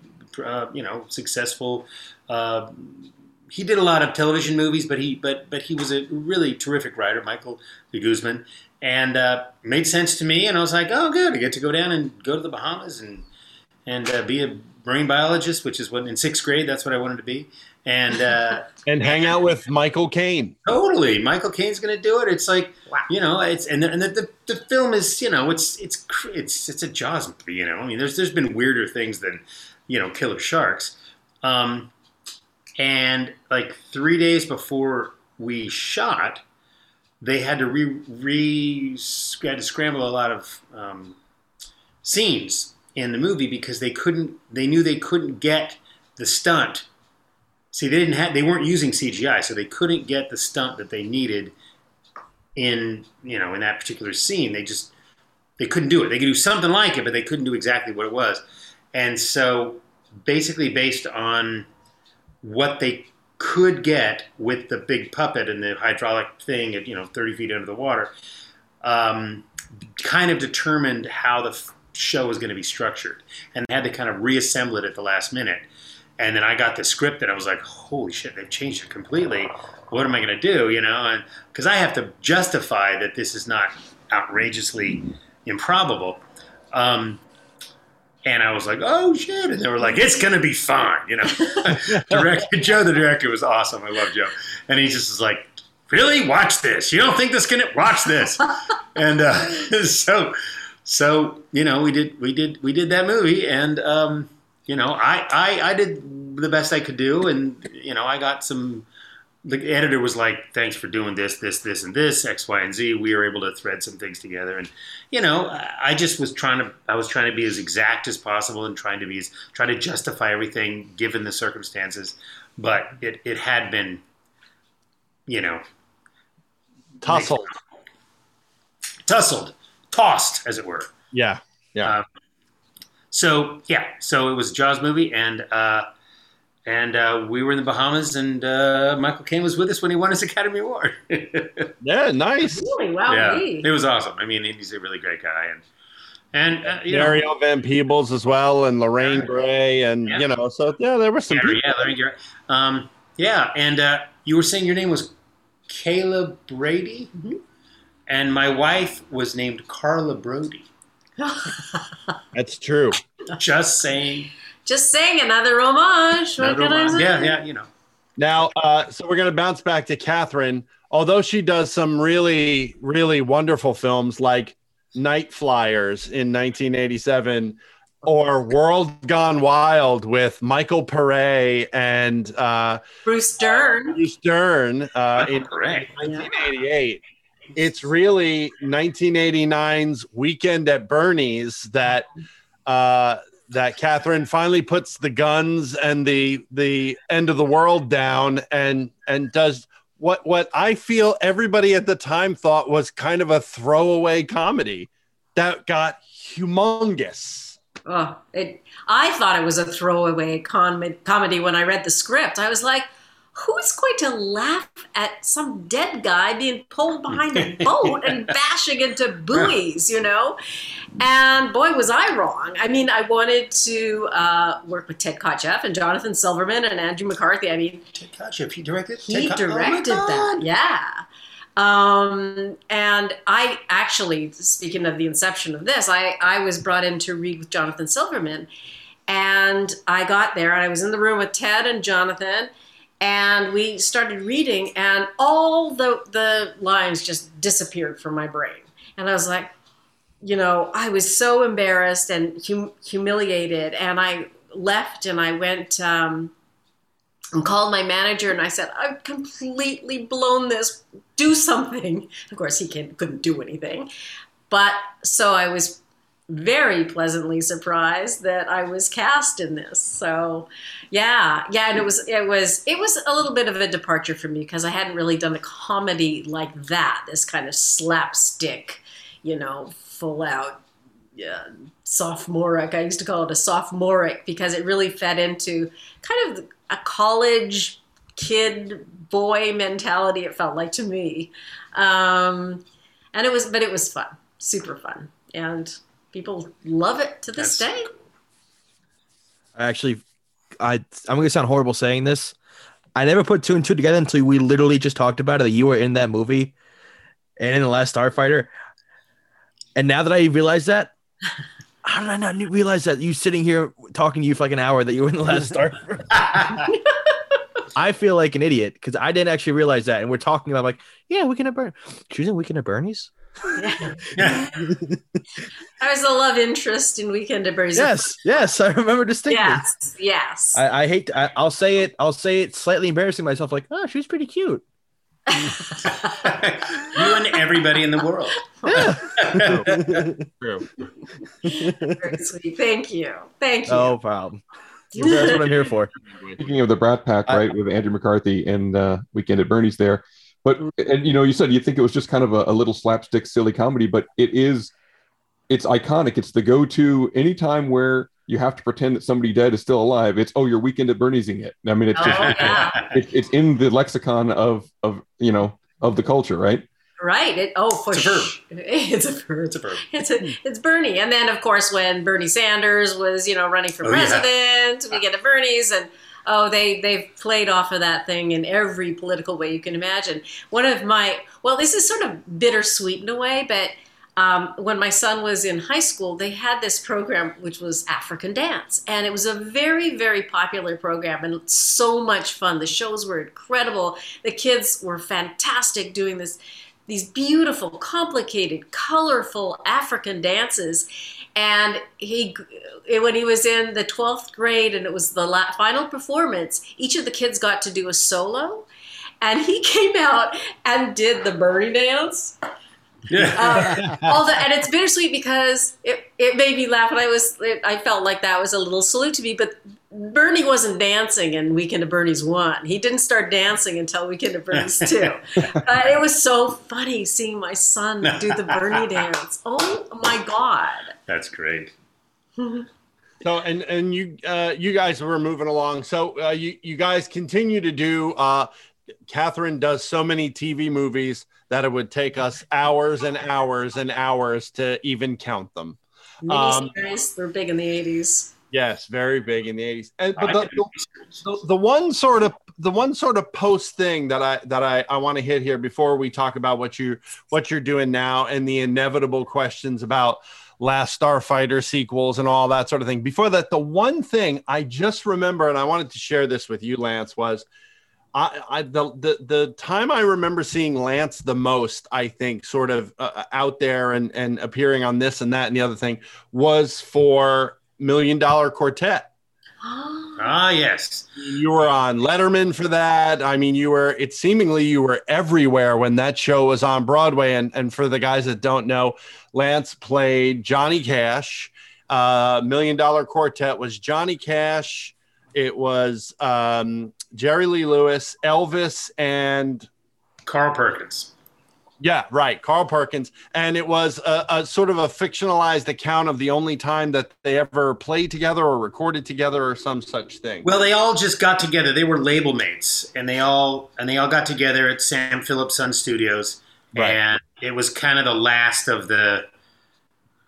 uh, you know, successful. Uh, he did a lot of television movies, but he, but, but he was a really terrific writer, Michael de Guzman, and uh, made sense to me. And I was like, oh, good, I get to go down and go to the Bahamas and and uh, be a marine biologist, which is what in sixth grade that's what I wanted to be. And uh, And hang out with Michael Caine. Totally, Michael Caine's going to do it. It's like you know, it's and the, and the, the, the film is you know, it's it's it's it's a Jaws movie. You know, I mean, there's there's been weirder things than you know, killer sharks. Um, and like three days before we shot, they had to re re had to scramble a lot of um, scenes in the movie because they couldn't. They knew they couldn't get the stunt See, they didn't have, they weren't using CGI, so they couldn't get the stunt that they needed in, you know, in that particular scene. They just, they couldn't do it. They could do something like it, but they couldn't do exactly what it was. And so, basically, based on what they could get with the big puppet and the hydraulic thing at you know 30 feet under the water um, kind of determined how the show was going to be structured and had to kind of reassemble it at the last minute and then i got the script and i was like holy shit they've changed it completely what am i going to do you know and because i have to justify that this is not outrageously improbable um, and I was like, "Oh shit!" And they were like, "It's gonna be fine," you know. director Joe, the director, was awesome. I love Joe, and he just was like, "Really, watch this. You don't think this can watch this?" and uh, so, so you know, we did, we did, we did that movie, and um, you know, I, I, I did the best I could do, and you know, I got some. The editor was like, "Thanks for doing this, this, this, and this, X, Y, and Z." We were able to thread some things together, and you know, I just was trying to, I was trying to be as exact as possible and trying to be as, try to justify everything given the circumstances. But it, it had been, you know, Tussled. tussled, tossed, as it were. Yeah. Yeah. Um, so yeah, so it was a Jaws movie, and uh, and uh, we were in the Bahamas, and uh, Michael Caine was with us when he won his Academy Award. yeah, nice. Really? Wow. yeah, me. it was awesome. I mean, he's a really great guy, and and uh, you know, Mario Van Peebles as well, and Lorraine Gary, and you know, so yeah, there were some Yeah, yeah, Larry Garrett. Um, yeah, and uh, you were saying your name was Kayla Brady, and my wife was named Carla Brody. That's true. Just saying. Just saying another homage. What can I say? Yeah, yeah, you know. Now, uh, so we're going to bounce back to Catherine. Although she does some really, really wonderful films like Night Flyers in 1987 or World Gone Wild with Michael Paré and uh, Bruce Dern. Bruce Dern uh, in 1988. It's really 1989's Weekend at Bernie's that uh, that Catherine finally puts the guns and the the end of the world down and and does what what I feel everybody at the time thought was kind of a throwaway comedy that got humongous. Oh, it, I thought it was a throwaway com- comedy when I read the script. I was like, who's going to laugh at some dead guy being pulled behind a boat and bashing into buoys, you know? And boy, was I wrong. I mean, I wanted to uh, work with Ted Kotcheff and Jonathan Silverman and Andrew McCarthy. I mean, Ted Kotcheff, he directed. he Ted oh directed that, yeah. Um, and I actually, speaking of the inception of this, I, I was brought in to read with Jonathan Silverman. And I got there and I was in the room with Ted and Jonathan and we started reading and all the, the lines just disappeared from my brain. And I was like, you know, I was so embarrassed and hum- humiliated. And I left and I went um, and called my manager and I said, I've completely blown this. Do something. Of course, he couldn't do anything. But so I was very pleasantly surprised that I was cast in this. So, yeah, yeah, and it was it was it was a little bit of a departure for me because I hadn't really done a comedy like that. This kind of slapstick, you know, full out yeah, sophomoric. I used to call it a sophomoric because it really fed into kind of a college kid boy mentality. It felt like to me, um, and it was, but it was fun, super fun, and people love it to this day. I actually, I I'm gonna sound horrible saying this. I never put two and two together until we literally just talked about it. That you were in that movie, and in the Last Starfighter. And now that I realize that, how did I not realize that you sitting here talking to you for like an hour that you were in the Last Starfighter? I feel like an idiot because I didn't actually realize that, and we're talking about like, yeah, Weekend at Bernie. She was in Weekend at Bernie's. I was a love interest in Weekend at Bernie's. Yes, yes, I remember distinctly. Yes, yes. I, I hate. I, I'll say it. I'll say it. Slightly embarrassing myself. Like, oh, she's pretty cute. You and everybody in the world. True. Very sweet. Thank you. Thank you. No problem. That's what I'm here for. Speaking of the Brat Pack, right, with Andrew McCarthy and uh, Weekend at Bernie's there. But and you know, you said you think it was just kind of a, a little slapstick, silly comedy, but it is. It's iconic. It's the go-to anytime where you have to pretend that somebody dead is still alive. It's oh, your weekend at Bernie'sing it. I mean, it's just Oh, yeah. it, it's in the lexicon of of you know of the culture, right? Right. It, oh, for It's a verb. sh- It's a verb. It's a verb. It's a, it's Bernie, and then of course when Bernie Sanders was you know running for Oh, yeah. president, we get the Bernies, and oh they they've played off of that thing in every political way you can imagine. One of my well, this is sort of bittersweet in a way, but um, when my son was in high school, they had this program which was African dance, and it was a very very popular program and so much fun. The shows were incredible. The kids were fantastic doing this these beautiful, complicated, colorful African dances. And he, when he was in the 12th grade and it was the la- final performance, each of the kids got to do a solo. And he came out and did the Bernie dance. Uh, although, and it's bittersweet because it, it made me laugh, and I was it, I felt like that was a little salute to me. But Bernie wasn't dancing in Weekend of Bernie's one. He didn't start dancing until Weekend of Bernie's two. But it was so funny seeing my son do the Bernie dance. Oh my god! That's great. So and and you uh, you guys were moving along. So uh, you you guys continue to do. Uh, Catherine does so many TV movies that it would take us hours and hours and hours to even count them. Um, Miniseries were big in the eighties. Yes, very big in the eighties. And but the, the, the, the one sort of the one sort of post thing that I that I, I want to hit here before we talk about what you what you're doing now and the inevitable questions about Last Starfighter sequels and all that sort of thing. Before that, the one thing I just remember, and I wanted to share this with you, Lance, was I, I the, the the time I remember seeing Lance the most, I think, sort of uh, out there and and appearing on this and that and the other thing was for Million Dollar Quartet. Ah, yes. You were on Letterman for that. I mean, you were. It seemingly you were everywhere when that show was on Broadway. And and for the guys that don't know, Lance played Johnny Cash. Uh, Million Dollar Quartet was Johnny Cash. It was um, Jerry Lee Lewis, Elvis, and Carl Perkins. Yeah, right. Carl Perkins. And it was a, a sort of a fictionalized account of the only time that they ever played together or recorded together or some such thing. Well, they all just got together. They were label mates, and they all and they all got together at Sam Phillips Sun Studios, and it was kind of the last of the.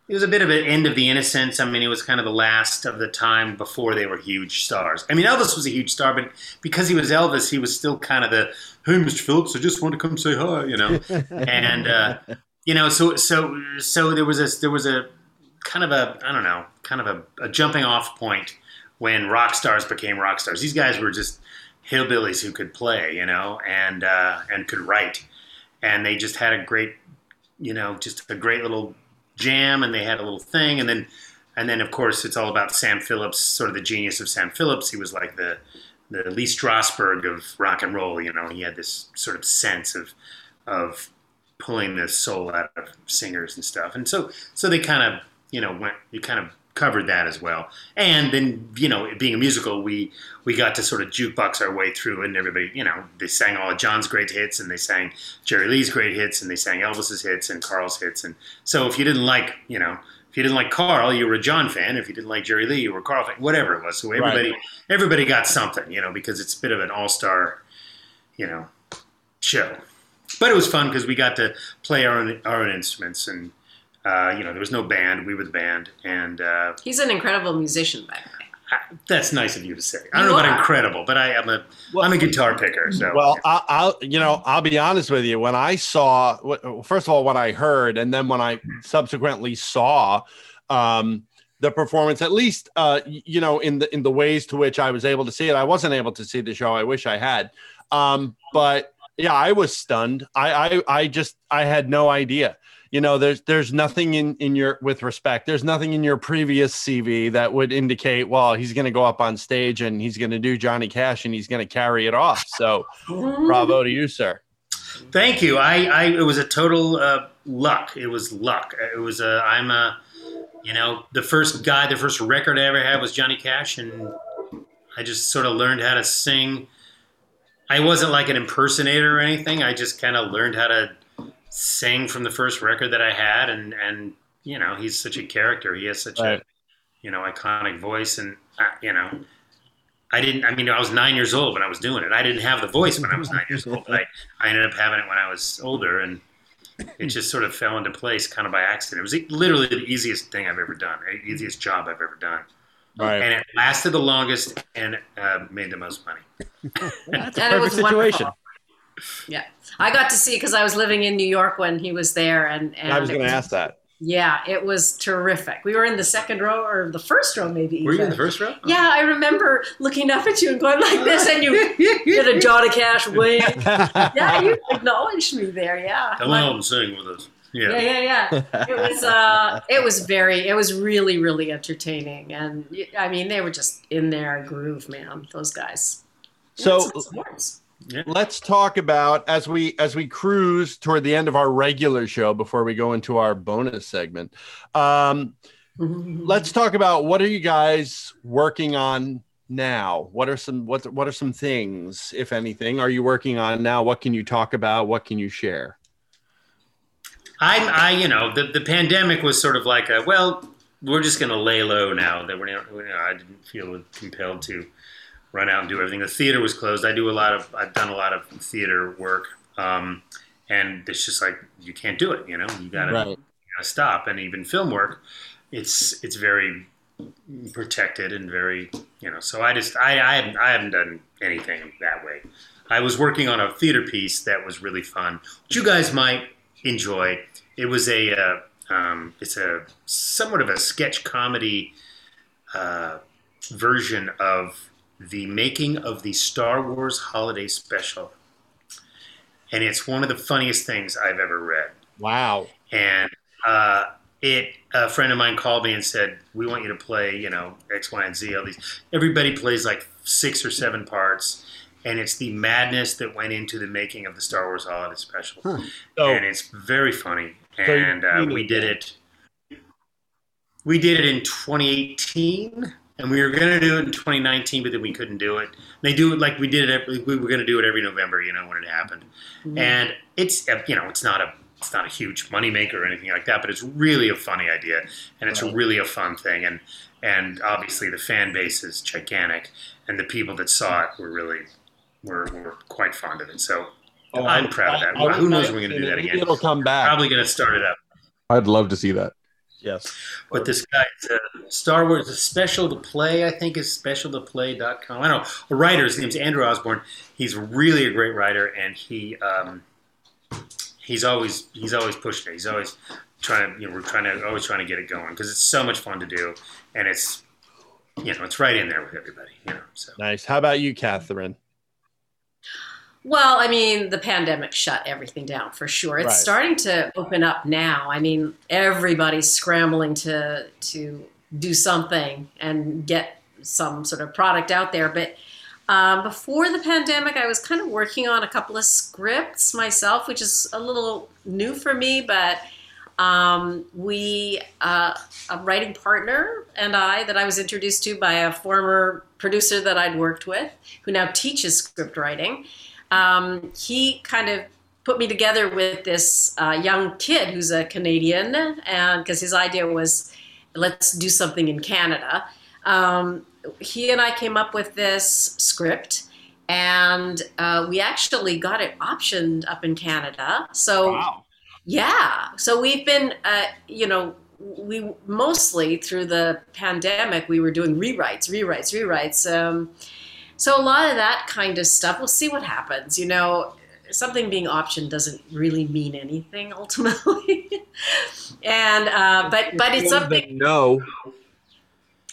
It was a bit of an end of the innocence. I mean, it was kind of the last of the time before they were huge stars. I mean, Elvis was a huge star, but because he was Elvis, he was still kind of the "Hey, Mr. Phillips, I just want to come say hi," you know, and uh, you know, so so so there was a there was a kind of a I don't know, kind of a, a jumping off point when rock stars became rock stars. These guys were just hillbillies who could play, you know, and uh, and could write, and they just had a great, you know, just a great little jam, and they had a little thing, and then and then of course it's all about Sam Phillips, sort of the genius of Sam Phillips. He was like the the Lee Strasberg of rock and roll, you know. He had this sort of sense of of pulling the soul out of singers and stuff, and so so they kind of you know went you kind of covered that as well. And then, you know, being a musical, we we got to sort of jukebox our way through, and everybody, you know, they sang all of John's great hits, and they sang Jerry Lee's great hits, and they sang Elvis's hits and Carl's hits. And so, if you didn't like, you know, if you didn't like Carl, you were a John fan. If you didn't like Jerry Lee, you were a Carl fan. Whatever it was. So everybody everybody got something, you know, because it's a bit of an all star, you know, show. But it was fun because we got to play our own, our own instruments and. Uh, you know, there was no band. We were the band, and uh, He's an incredible musician, by the way. that's nice of you to say. I don't You know about are. incredible, but I am a am a guitar picker. So Well, I, I'll you know I'll be honest with you. When I saw, first of all, what I heard, and then when I subsequently saw um, the performance, at least uh, you know in the in the ways to which I was able to see it, I wasn't able to see the show. I wish I had, um, but yeah, I was stunned. I, I I just I had no idea. You know, there's there's nothing in in your with respect. There's nothing in your previous CV that would indicate, well, he's going to go up on stage and he's going to do Johnny Cash and he's going to carry it off. So, bravo to you, sir. Thank you. I, I it was a total uh, luck. It was luck. It was a I'm a you know the first guy, the first record I ever had was Johnny Cash, and I just sort of learned how to sing. I wasn't like an impersonator or anything. I just kind of learned how to sing from the first record that I had, and and you know he's such a character. He has such Right. a you know, iconic voice, and uh, you know, I didn't. I mean, I was nine years old when I was doing it. I didn't have the voice when I was nine years old. But I, I ended up having it when I was older, and it just sort of fell into place, kind of by accident. It was literally the easiest thing I've ever done, the easiest job I've ever done. Right. And it lasted the longest and uh, made the most money. That's a perfect situation. Yeah, I got to see because I was living in New York when he was there, and, and I was going to ask that. Yeah, it was terrific. We were in the second row or the first row, maybe. Were you in the first row? Yeah, I remember looking up at you and going like this, and you did a Johnny Cash wink. yeah, you acknowledged me there. Yeah. Come on and sing with us. Yeah. Yeah, yeah, yeah. It was uh it was very it was really really entertaining and I mean they were just in their groove, man. Those guys. So Yeah. let's talk about as we as we cruise toward the end of our regular show before we go into our bonus segment. Um, let's talk about what are you guys working on now? What are some what what are some things, if anything, are you working on now? What can you talk about? What can you share? I, I, you know, the, the pandemic was sort of like a, well, we're just going to lay low now that we're, not, you know, I didn't feel compelled to run out and do everything. The theater was closed. I do a lot of, I've done a lot of theater work. Um, and it's just like, you can't do it, you know, you gotta, Right. you gotta stop. And even film work, it's, it's very protected and very, you know, so I just, I, I haven't, I haven't done anything that way. I was working on a theater piece that was really fun, which you guys might enjoy. It was a, uh, um, it's a somewhat of a sketch comedy uh, version of the making of the Star Wars Holiday Special, and it's one of the funniest things I've ever read. Wow. And uh, it, a friend of mine called me and said, "We want you to play, you know, X, Y, and Z. All these. Everybody plays like six or seven parts." And it's the madness that went into the making of the Star Wars Holiday Special, and it's very funny. And uh, we did did it. We did it in 2018, and we were going to do it in 2019, but then we couldn't do it. They do it like we did it. Every, we were going to do it every November, you know, when it happened. And it's uh, you know, it's not a it's not a huge moneymaker or anything like that, but it's really a funny idea, and it's Right. really a fun thing. And and obviously the fan base is gigantic, and the people that saw it were really were, were quite fond of it. So Oh, I'm I- proud of that. I- I Who knows would when we're going to do that again? it'll come back. Probably going to start it up. I'd love to see that. Yes. But this guy, uh, Star Wars Special to Play, I think is specialtoplay.com. I don't know. A writer, his name's Andrew Osborne. He's really a great writer, and he um, he's always he's always pushing it. He's always trying to you know we're trying to always trying to get it going because it's so much fun to do, and it's you know it's right in there with everybody. You know, so Nice. How about you, Catherine? Well, I mean, the pandemic shut everything down for sure. It's Right. starting to open up now. I mean, everybody's scrambling to to do something and get some sort of product out there. But um, before the pandemic, I was kind of working on a couple of scripts myself, which is a little new for me. But um, we, uh, a writing partner and I, that I was introduced to by a former producer that I'd worked with, who now teaches script writing um, he kind of put me together with this uh, young kid who's a Canadian, and because his idea was, let's do something in Canada. Um, he and I came up with this script, and uh, we actually got it optioned up in Canada. So, yeah, so we've been, uh, you know. We mostly through the pandemic, we were doing rewrites, rewrites, rewrites. Um, so a lot of that kind of stuff. We'll see what happens. You know, something being optioned doesn't really mean anything ultimately. and uh, but but it's something. no.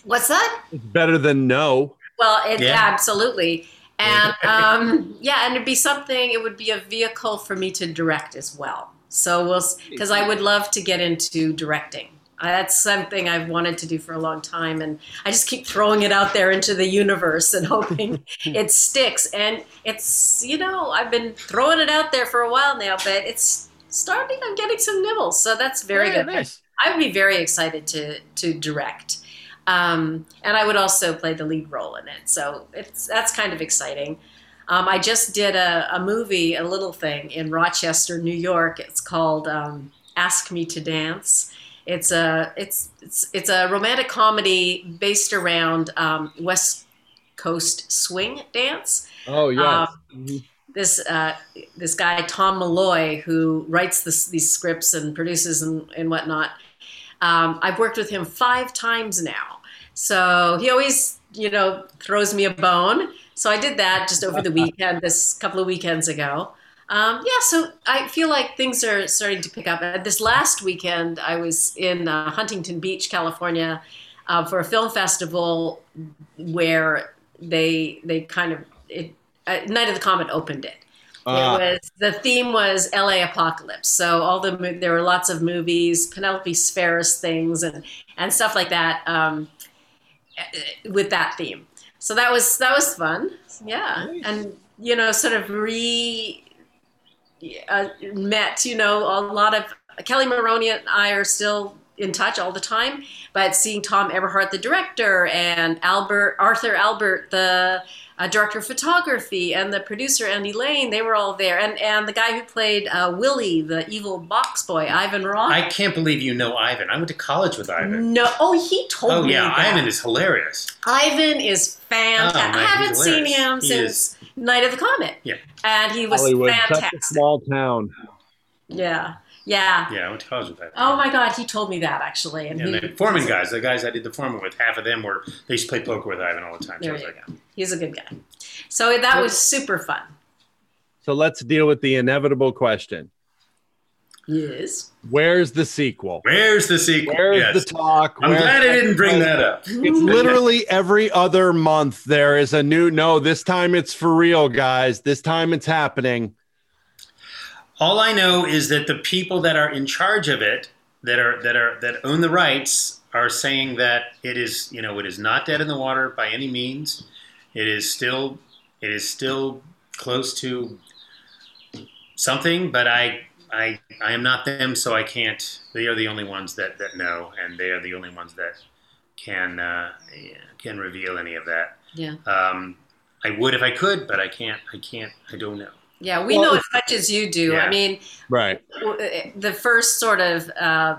What's that? It's better than no. Well, it, Yeah. absolutely. And um, yeah, and it'd be something. It would be a vehicle for me to direct as well. So we'll because I would love to get into directing. That's something I've wanted to do for a long time, and I just keep throwing it out there into the universe and hoping it sticks. And it's you know I've been throwing it out there for a while now, but it's starting. I'm getting some nibbles, so that's very Yeah, good. nice. I would be very excited to to direct, um, and I would also play the lead role in it. So it's that's kind of exciting. Um, I just did a, a movie, a little thing in Rochester, New York. It's called um, Ask Me to Dance, It's a it's it's it's a romantic comedy based around um, West Coast swing dance. Oh yeah. Um, this uh, this guy Tom Malloy who writes this, these scripts and produces and, and whatnot. Um, I've worked with him five times now, so he always you know throws me a bone. So I did that just over the weekend, this couple of weekends ago. Um, yeah, so I feel like things are starting to pick up. Uh, this last weekend, I was in uh, Huntington Beach, California, uh, for a film festival where they they kind of it, uh, Night of the Comet opened it. Ah. It was the theme was L.A. apocalypse. So all the there were lots of movies, Penelope Spheeris things, and and stuff like that um, uh, with that theme. So that was that was fun. Yeah, and you know, sort of re uh, met. You know, a lot of Kelly Maroney and I are still in touch all the time. But seeing Thom Eberhardt, the director, and Albert Arthur Albert, the uh, director of photography, and the producer Andy Lane, they were all there, and and the guy who played uh, Willie, the evil box boy, Ivan Roth. I can't believe you know Ivan. I went to college with Ivan. no, oh, he told Oh me. yeah, that. Ivan is hilarious. Ivan is fantastic. Oh, man, I haven't seen him He since Night of the Comet, Yeah, and he was Hollywood, such a fantastic. small town. Yeah, yeah. yeah, I went to college with Ivan. Oh my God, he told me that actually, and And he, the foreman guys, the guys I did the foreman with, half of them were they used to play poker with Ivan all the time. So I There was you like, go. He's a good guy. So that was super fun. So let's deal with the inevitable question. Yes. Where's the sequel? Where's the sequel? Where's Yes. the talk? I'm Where's- glad I didn't bring that up. It's literally every other month there is a new no, this time it's for real, guys. This time it's happening. All I know is that the people that are in charge of it, that are that are that own the rights, are saying that it is you know it is not dead in the water by any means. It is still it is still close to something, but I I I am not them, so I can't. They are the only ones that that know, and they are the only ones that can uh, can reveal any of that. Yeah. Um, I would if I could, but I can't. I can't. I don't know. Yeah, we Well, know as much as you do. Yeah. I mean, Right. the first sort of uh,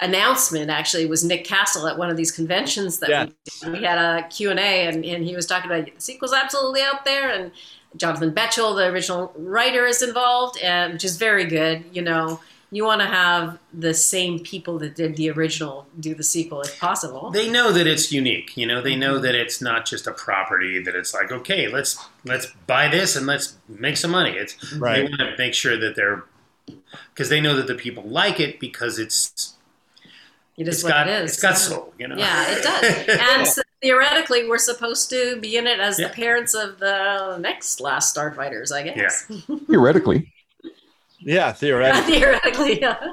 announcement actually was Nick Castle at one of these conventions that we, did. we had a Q&A and, and he was talking about the sequel's absolutely out there and Jonathan Betuel, the original writer, is involved, and which is very good. You know, you want to have the same people that did the original do the sequel if possible. They know that it's unique. You know, they know mm-hmm. that it's not just a property. That it's like, okay, let's let's buy this and let's make some money. It's Right. they want to make sure that they're because they know that the people like it because it's It is it's what got it is. it's got yeah. soul. You know. Yeah, it does. and so theoretically, we're supposed to be in it as Yeah. the parents of the next last Starfighters, I guess. Theoretically, Yeah, theoretically. theoretically, yeah.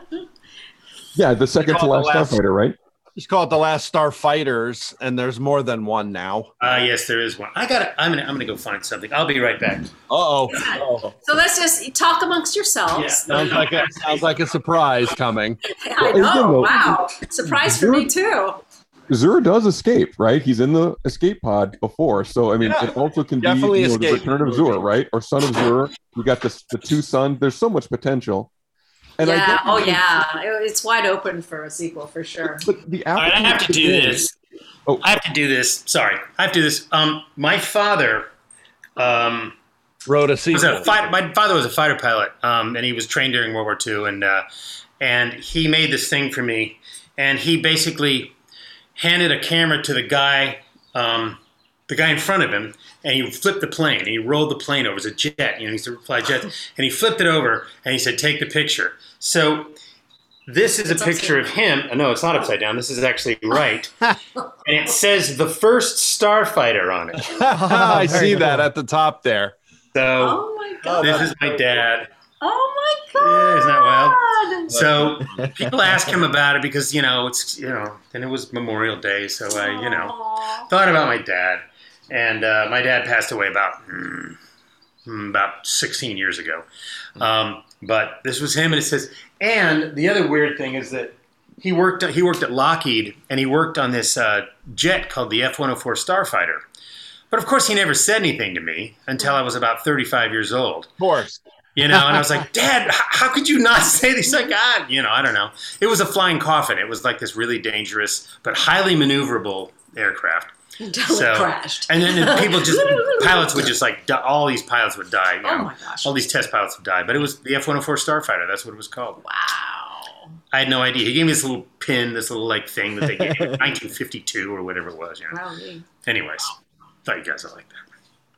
yeah, the second to last the last- Starfighter, right? Just call it the last Starfighters, and there's more than one now. Uh, yes, there is one. I got. to I'm gonna. I'm gonna go find something. I'll be right back. Uh-oh. So let's just talk amongst yourselves. Sounds like a sounds like a surprise coming. I know. Wow. Surprise for me too. Zura does escape, right? He's in the escape pod before, so I mean, Yeah. it also can be you know, the return of Zura, right? Or son of Zura. You got the the two sons. There's so much potential. And yeah. think- Oh, yeah. It- It's wide open for a sequel for sure. But the All right, I have to do this. Oh. I have to do this. Sorry, I have to do this. Um, my father, um, wrote a was sequel. a fighter. My father was a fighter pilot, um, and he was trained during World War II, and uh, and he made this thing for me, and he basically handed a camera to the guy, um, the guy in front of him, and he flipped the plane. And he rolled the plane over. It was a jet, you know, he used to fly jets, and he flipped it over, and he said, "Take the picture." So. This is a It's picture of him. No, it's not upside down. This is actually right. and it says the first starfighter on it. I see cool. that at the top there. So Oh, my God. this is my dad. Oh, my God. Yeah, isn't that wild? So people ask him about it because you know it's you know and it was Memorial Day, so I you know thought about my dad, and uh, my dad passed away about hmm, about 16 years ago. Um, but this was him, and it says. And the other weird thing is that he worked he worked at Lockheed, and he worked on this uh, jet called the F-104 Starfighter. But of course, he never said anything to me until I was about 35 years old. Of course. You know, and I was like, Dad, how could you not say this? He's like, ah, you know, I don't know. It was a flying coffin. It was like this really dangerous but highly maneuverable aircraft. Until it crashed. And then the people just pilots would just like die, all these pilots would die. You Oh know? my gosh. All these test pilots would die. But it was the F one hundred four Starfighter. That's what it was called. Wow. I had no idea. He gave me this little pin, this little like thing that they gave me, 1952 or whatever it was. You know. Wow. Anyways, thought you guys would like that.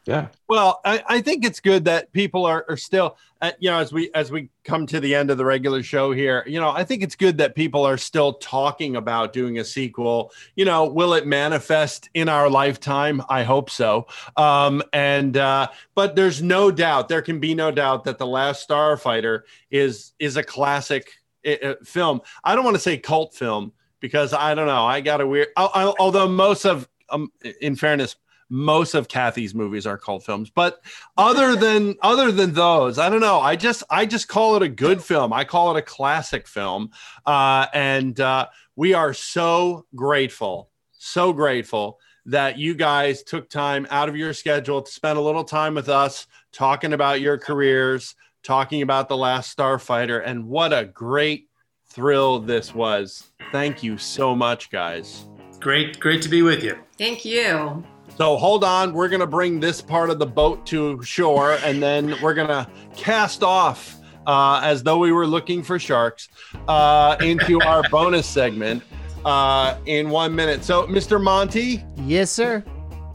Yeah. Well, I, I think it's good that people are, are still, uh, you know, as we as we come to the end of the regular show here, you know, I think it's good that people are still talking about doing a sequel. You know, will it manifest in our lifetime? I hope so. Um, and uh, but there's no doubt, there can be no doubt that the Last Starfighter is is a classic uh, uh, film. I don't want to say cult film because I don't know. I got a weird. al- al- Although most of, um, in fairness, most of Kathy's movies are cult films. But other than other than those, I don't know. I just I just call it a good film. I call it a classic film. Uh, and uh, we are so grateful, so grateful that you guys took time out of your schedule to spend a little time with us talking about your careers, talking about the last Starfighter, and what a great thrill this was. Thank you so much, guys. Great, great to be with you. Thank you. So hold on, we're gonna bring this part of the boat to shore, and then we're gonna cast off uh, as though we were looking for sharks uh, into our bonus segment uh, in one minute. So, Mr. Monty, Yes, sir.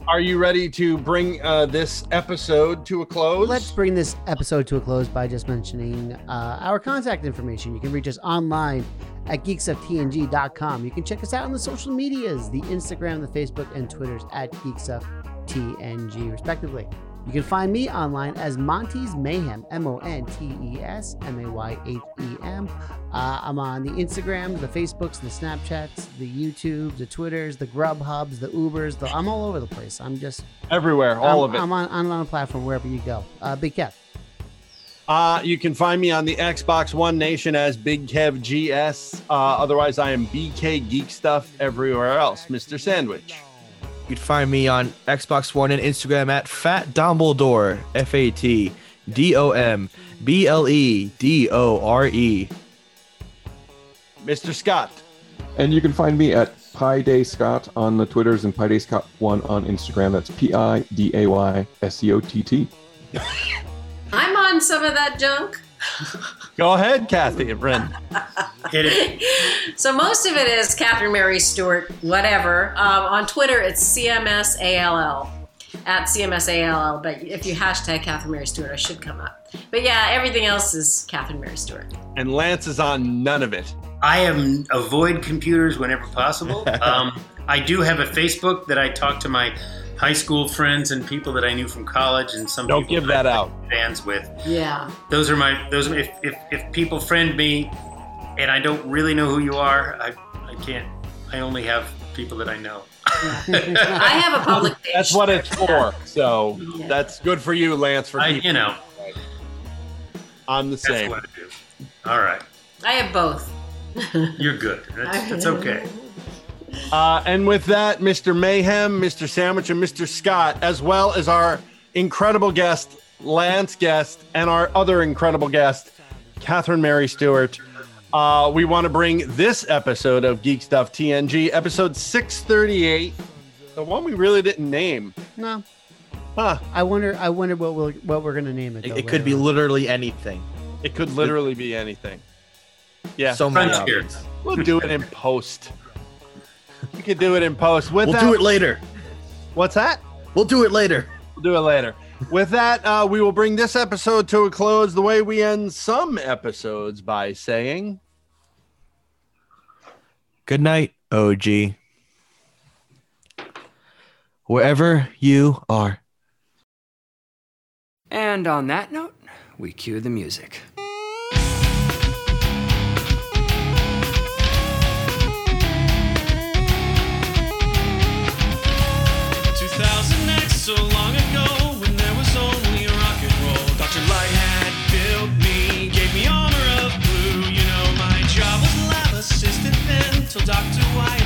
Are you ready to bring uh, this episode to a close? Let's bring this episode to a close by just mentioning uh, our contact information. You can reach us online at geekstufftng.com. You can check us out on the social medias the Instagram, the Facebook, and Twitters at geekstufftng, respectively. You can find me online as Monty's Mayhem, M O N T E S M A Y H E M. Uh, I'm on the Instagram, the Facebooks, the Snapchats, the YouTube, the Twitters, the Grubhubs, the Ubers. The, I'm all over the place. I'm just Everywhere, all I'm, of it. I'm on, I'm on a platform wherever you go. Uh, Big Kev. Uh, you can find me on the Xbox One Nation as Big Kev GS. Uh, otherwise, I am BK Geek Stuff everywhere else. Mr. Sandwich. You can find me on Xbox One and Instagram at Fat Dumbledore, F A T D O M B L E D O R E. Mr. Scott. And you can find me at Pi Day Scott on the Twitters and Pi Day Scott one on Instagram. That's P I D A Y S E O T T. I'm on some of that junk. Go ahead, Kathy and Bryn. Hit it. So most of it is Catherine Mary Stewart, whatever. Um, on Twitter, it's CMSALL at CMSALL. But if you hashtag Catherine Mary Stewart, I should come up. But yeah, everything else is Catherine Mary Stewart. And Lance is on none of it. I am avoid computers whenever possible. Um, I do have a Facebook that I talk to my high school friends and people that I knew from college, and some Don't give that out. Fans with. Yeah. Those are my those. Are, if, if if people friend me, and I don't really know who you are, I I can't. I only have people that I know. I have a public page. That's what it's for. So that's good for you, Lance. For I, you know, it. I'm the that's same. what I do. All right, I have both. you're good. That's, that's okay. Uh, and with that, Mr. Mayhem, Mr. Sandwich, and Mr. Scott, as well as our incredible guest, Lance Guest, and our other incredible guest, Catherine Mary Stewart, uh, we want to bring this episode of Geek Stuff TNG, episode 638, the one we really didn't name. No. Huh. I wonder. I wonder what we'll what we're gonna name it. It, though, it could be literally anything. It could literally be anything. Yeah. So many We'll do it in post. We could do it in post. With We'll that, do it later. What's that? We'll do it later. We'll do it later. With that, uh, we will bring this episode to a close the way we end some episodes by saying, Good night, OG. Wherever you are. And on that note, we cue the music. So Dr. White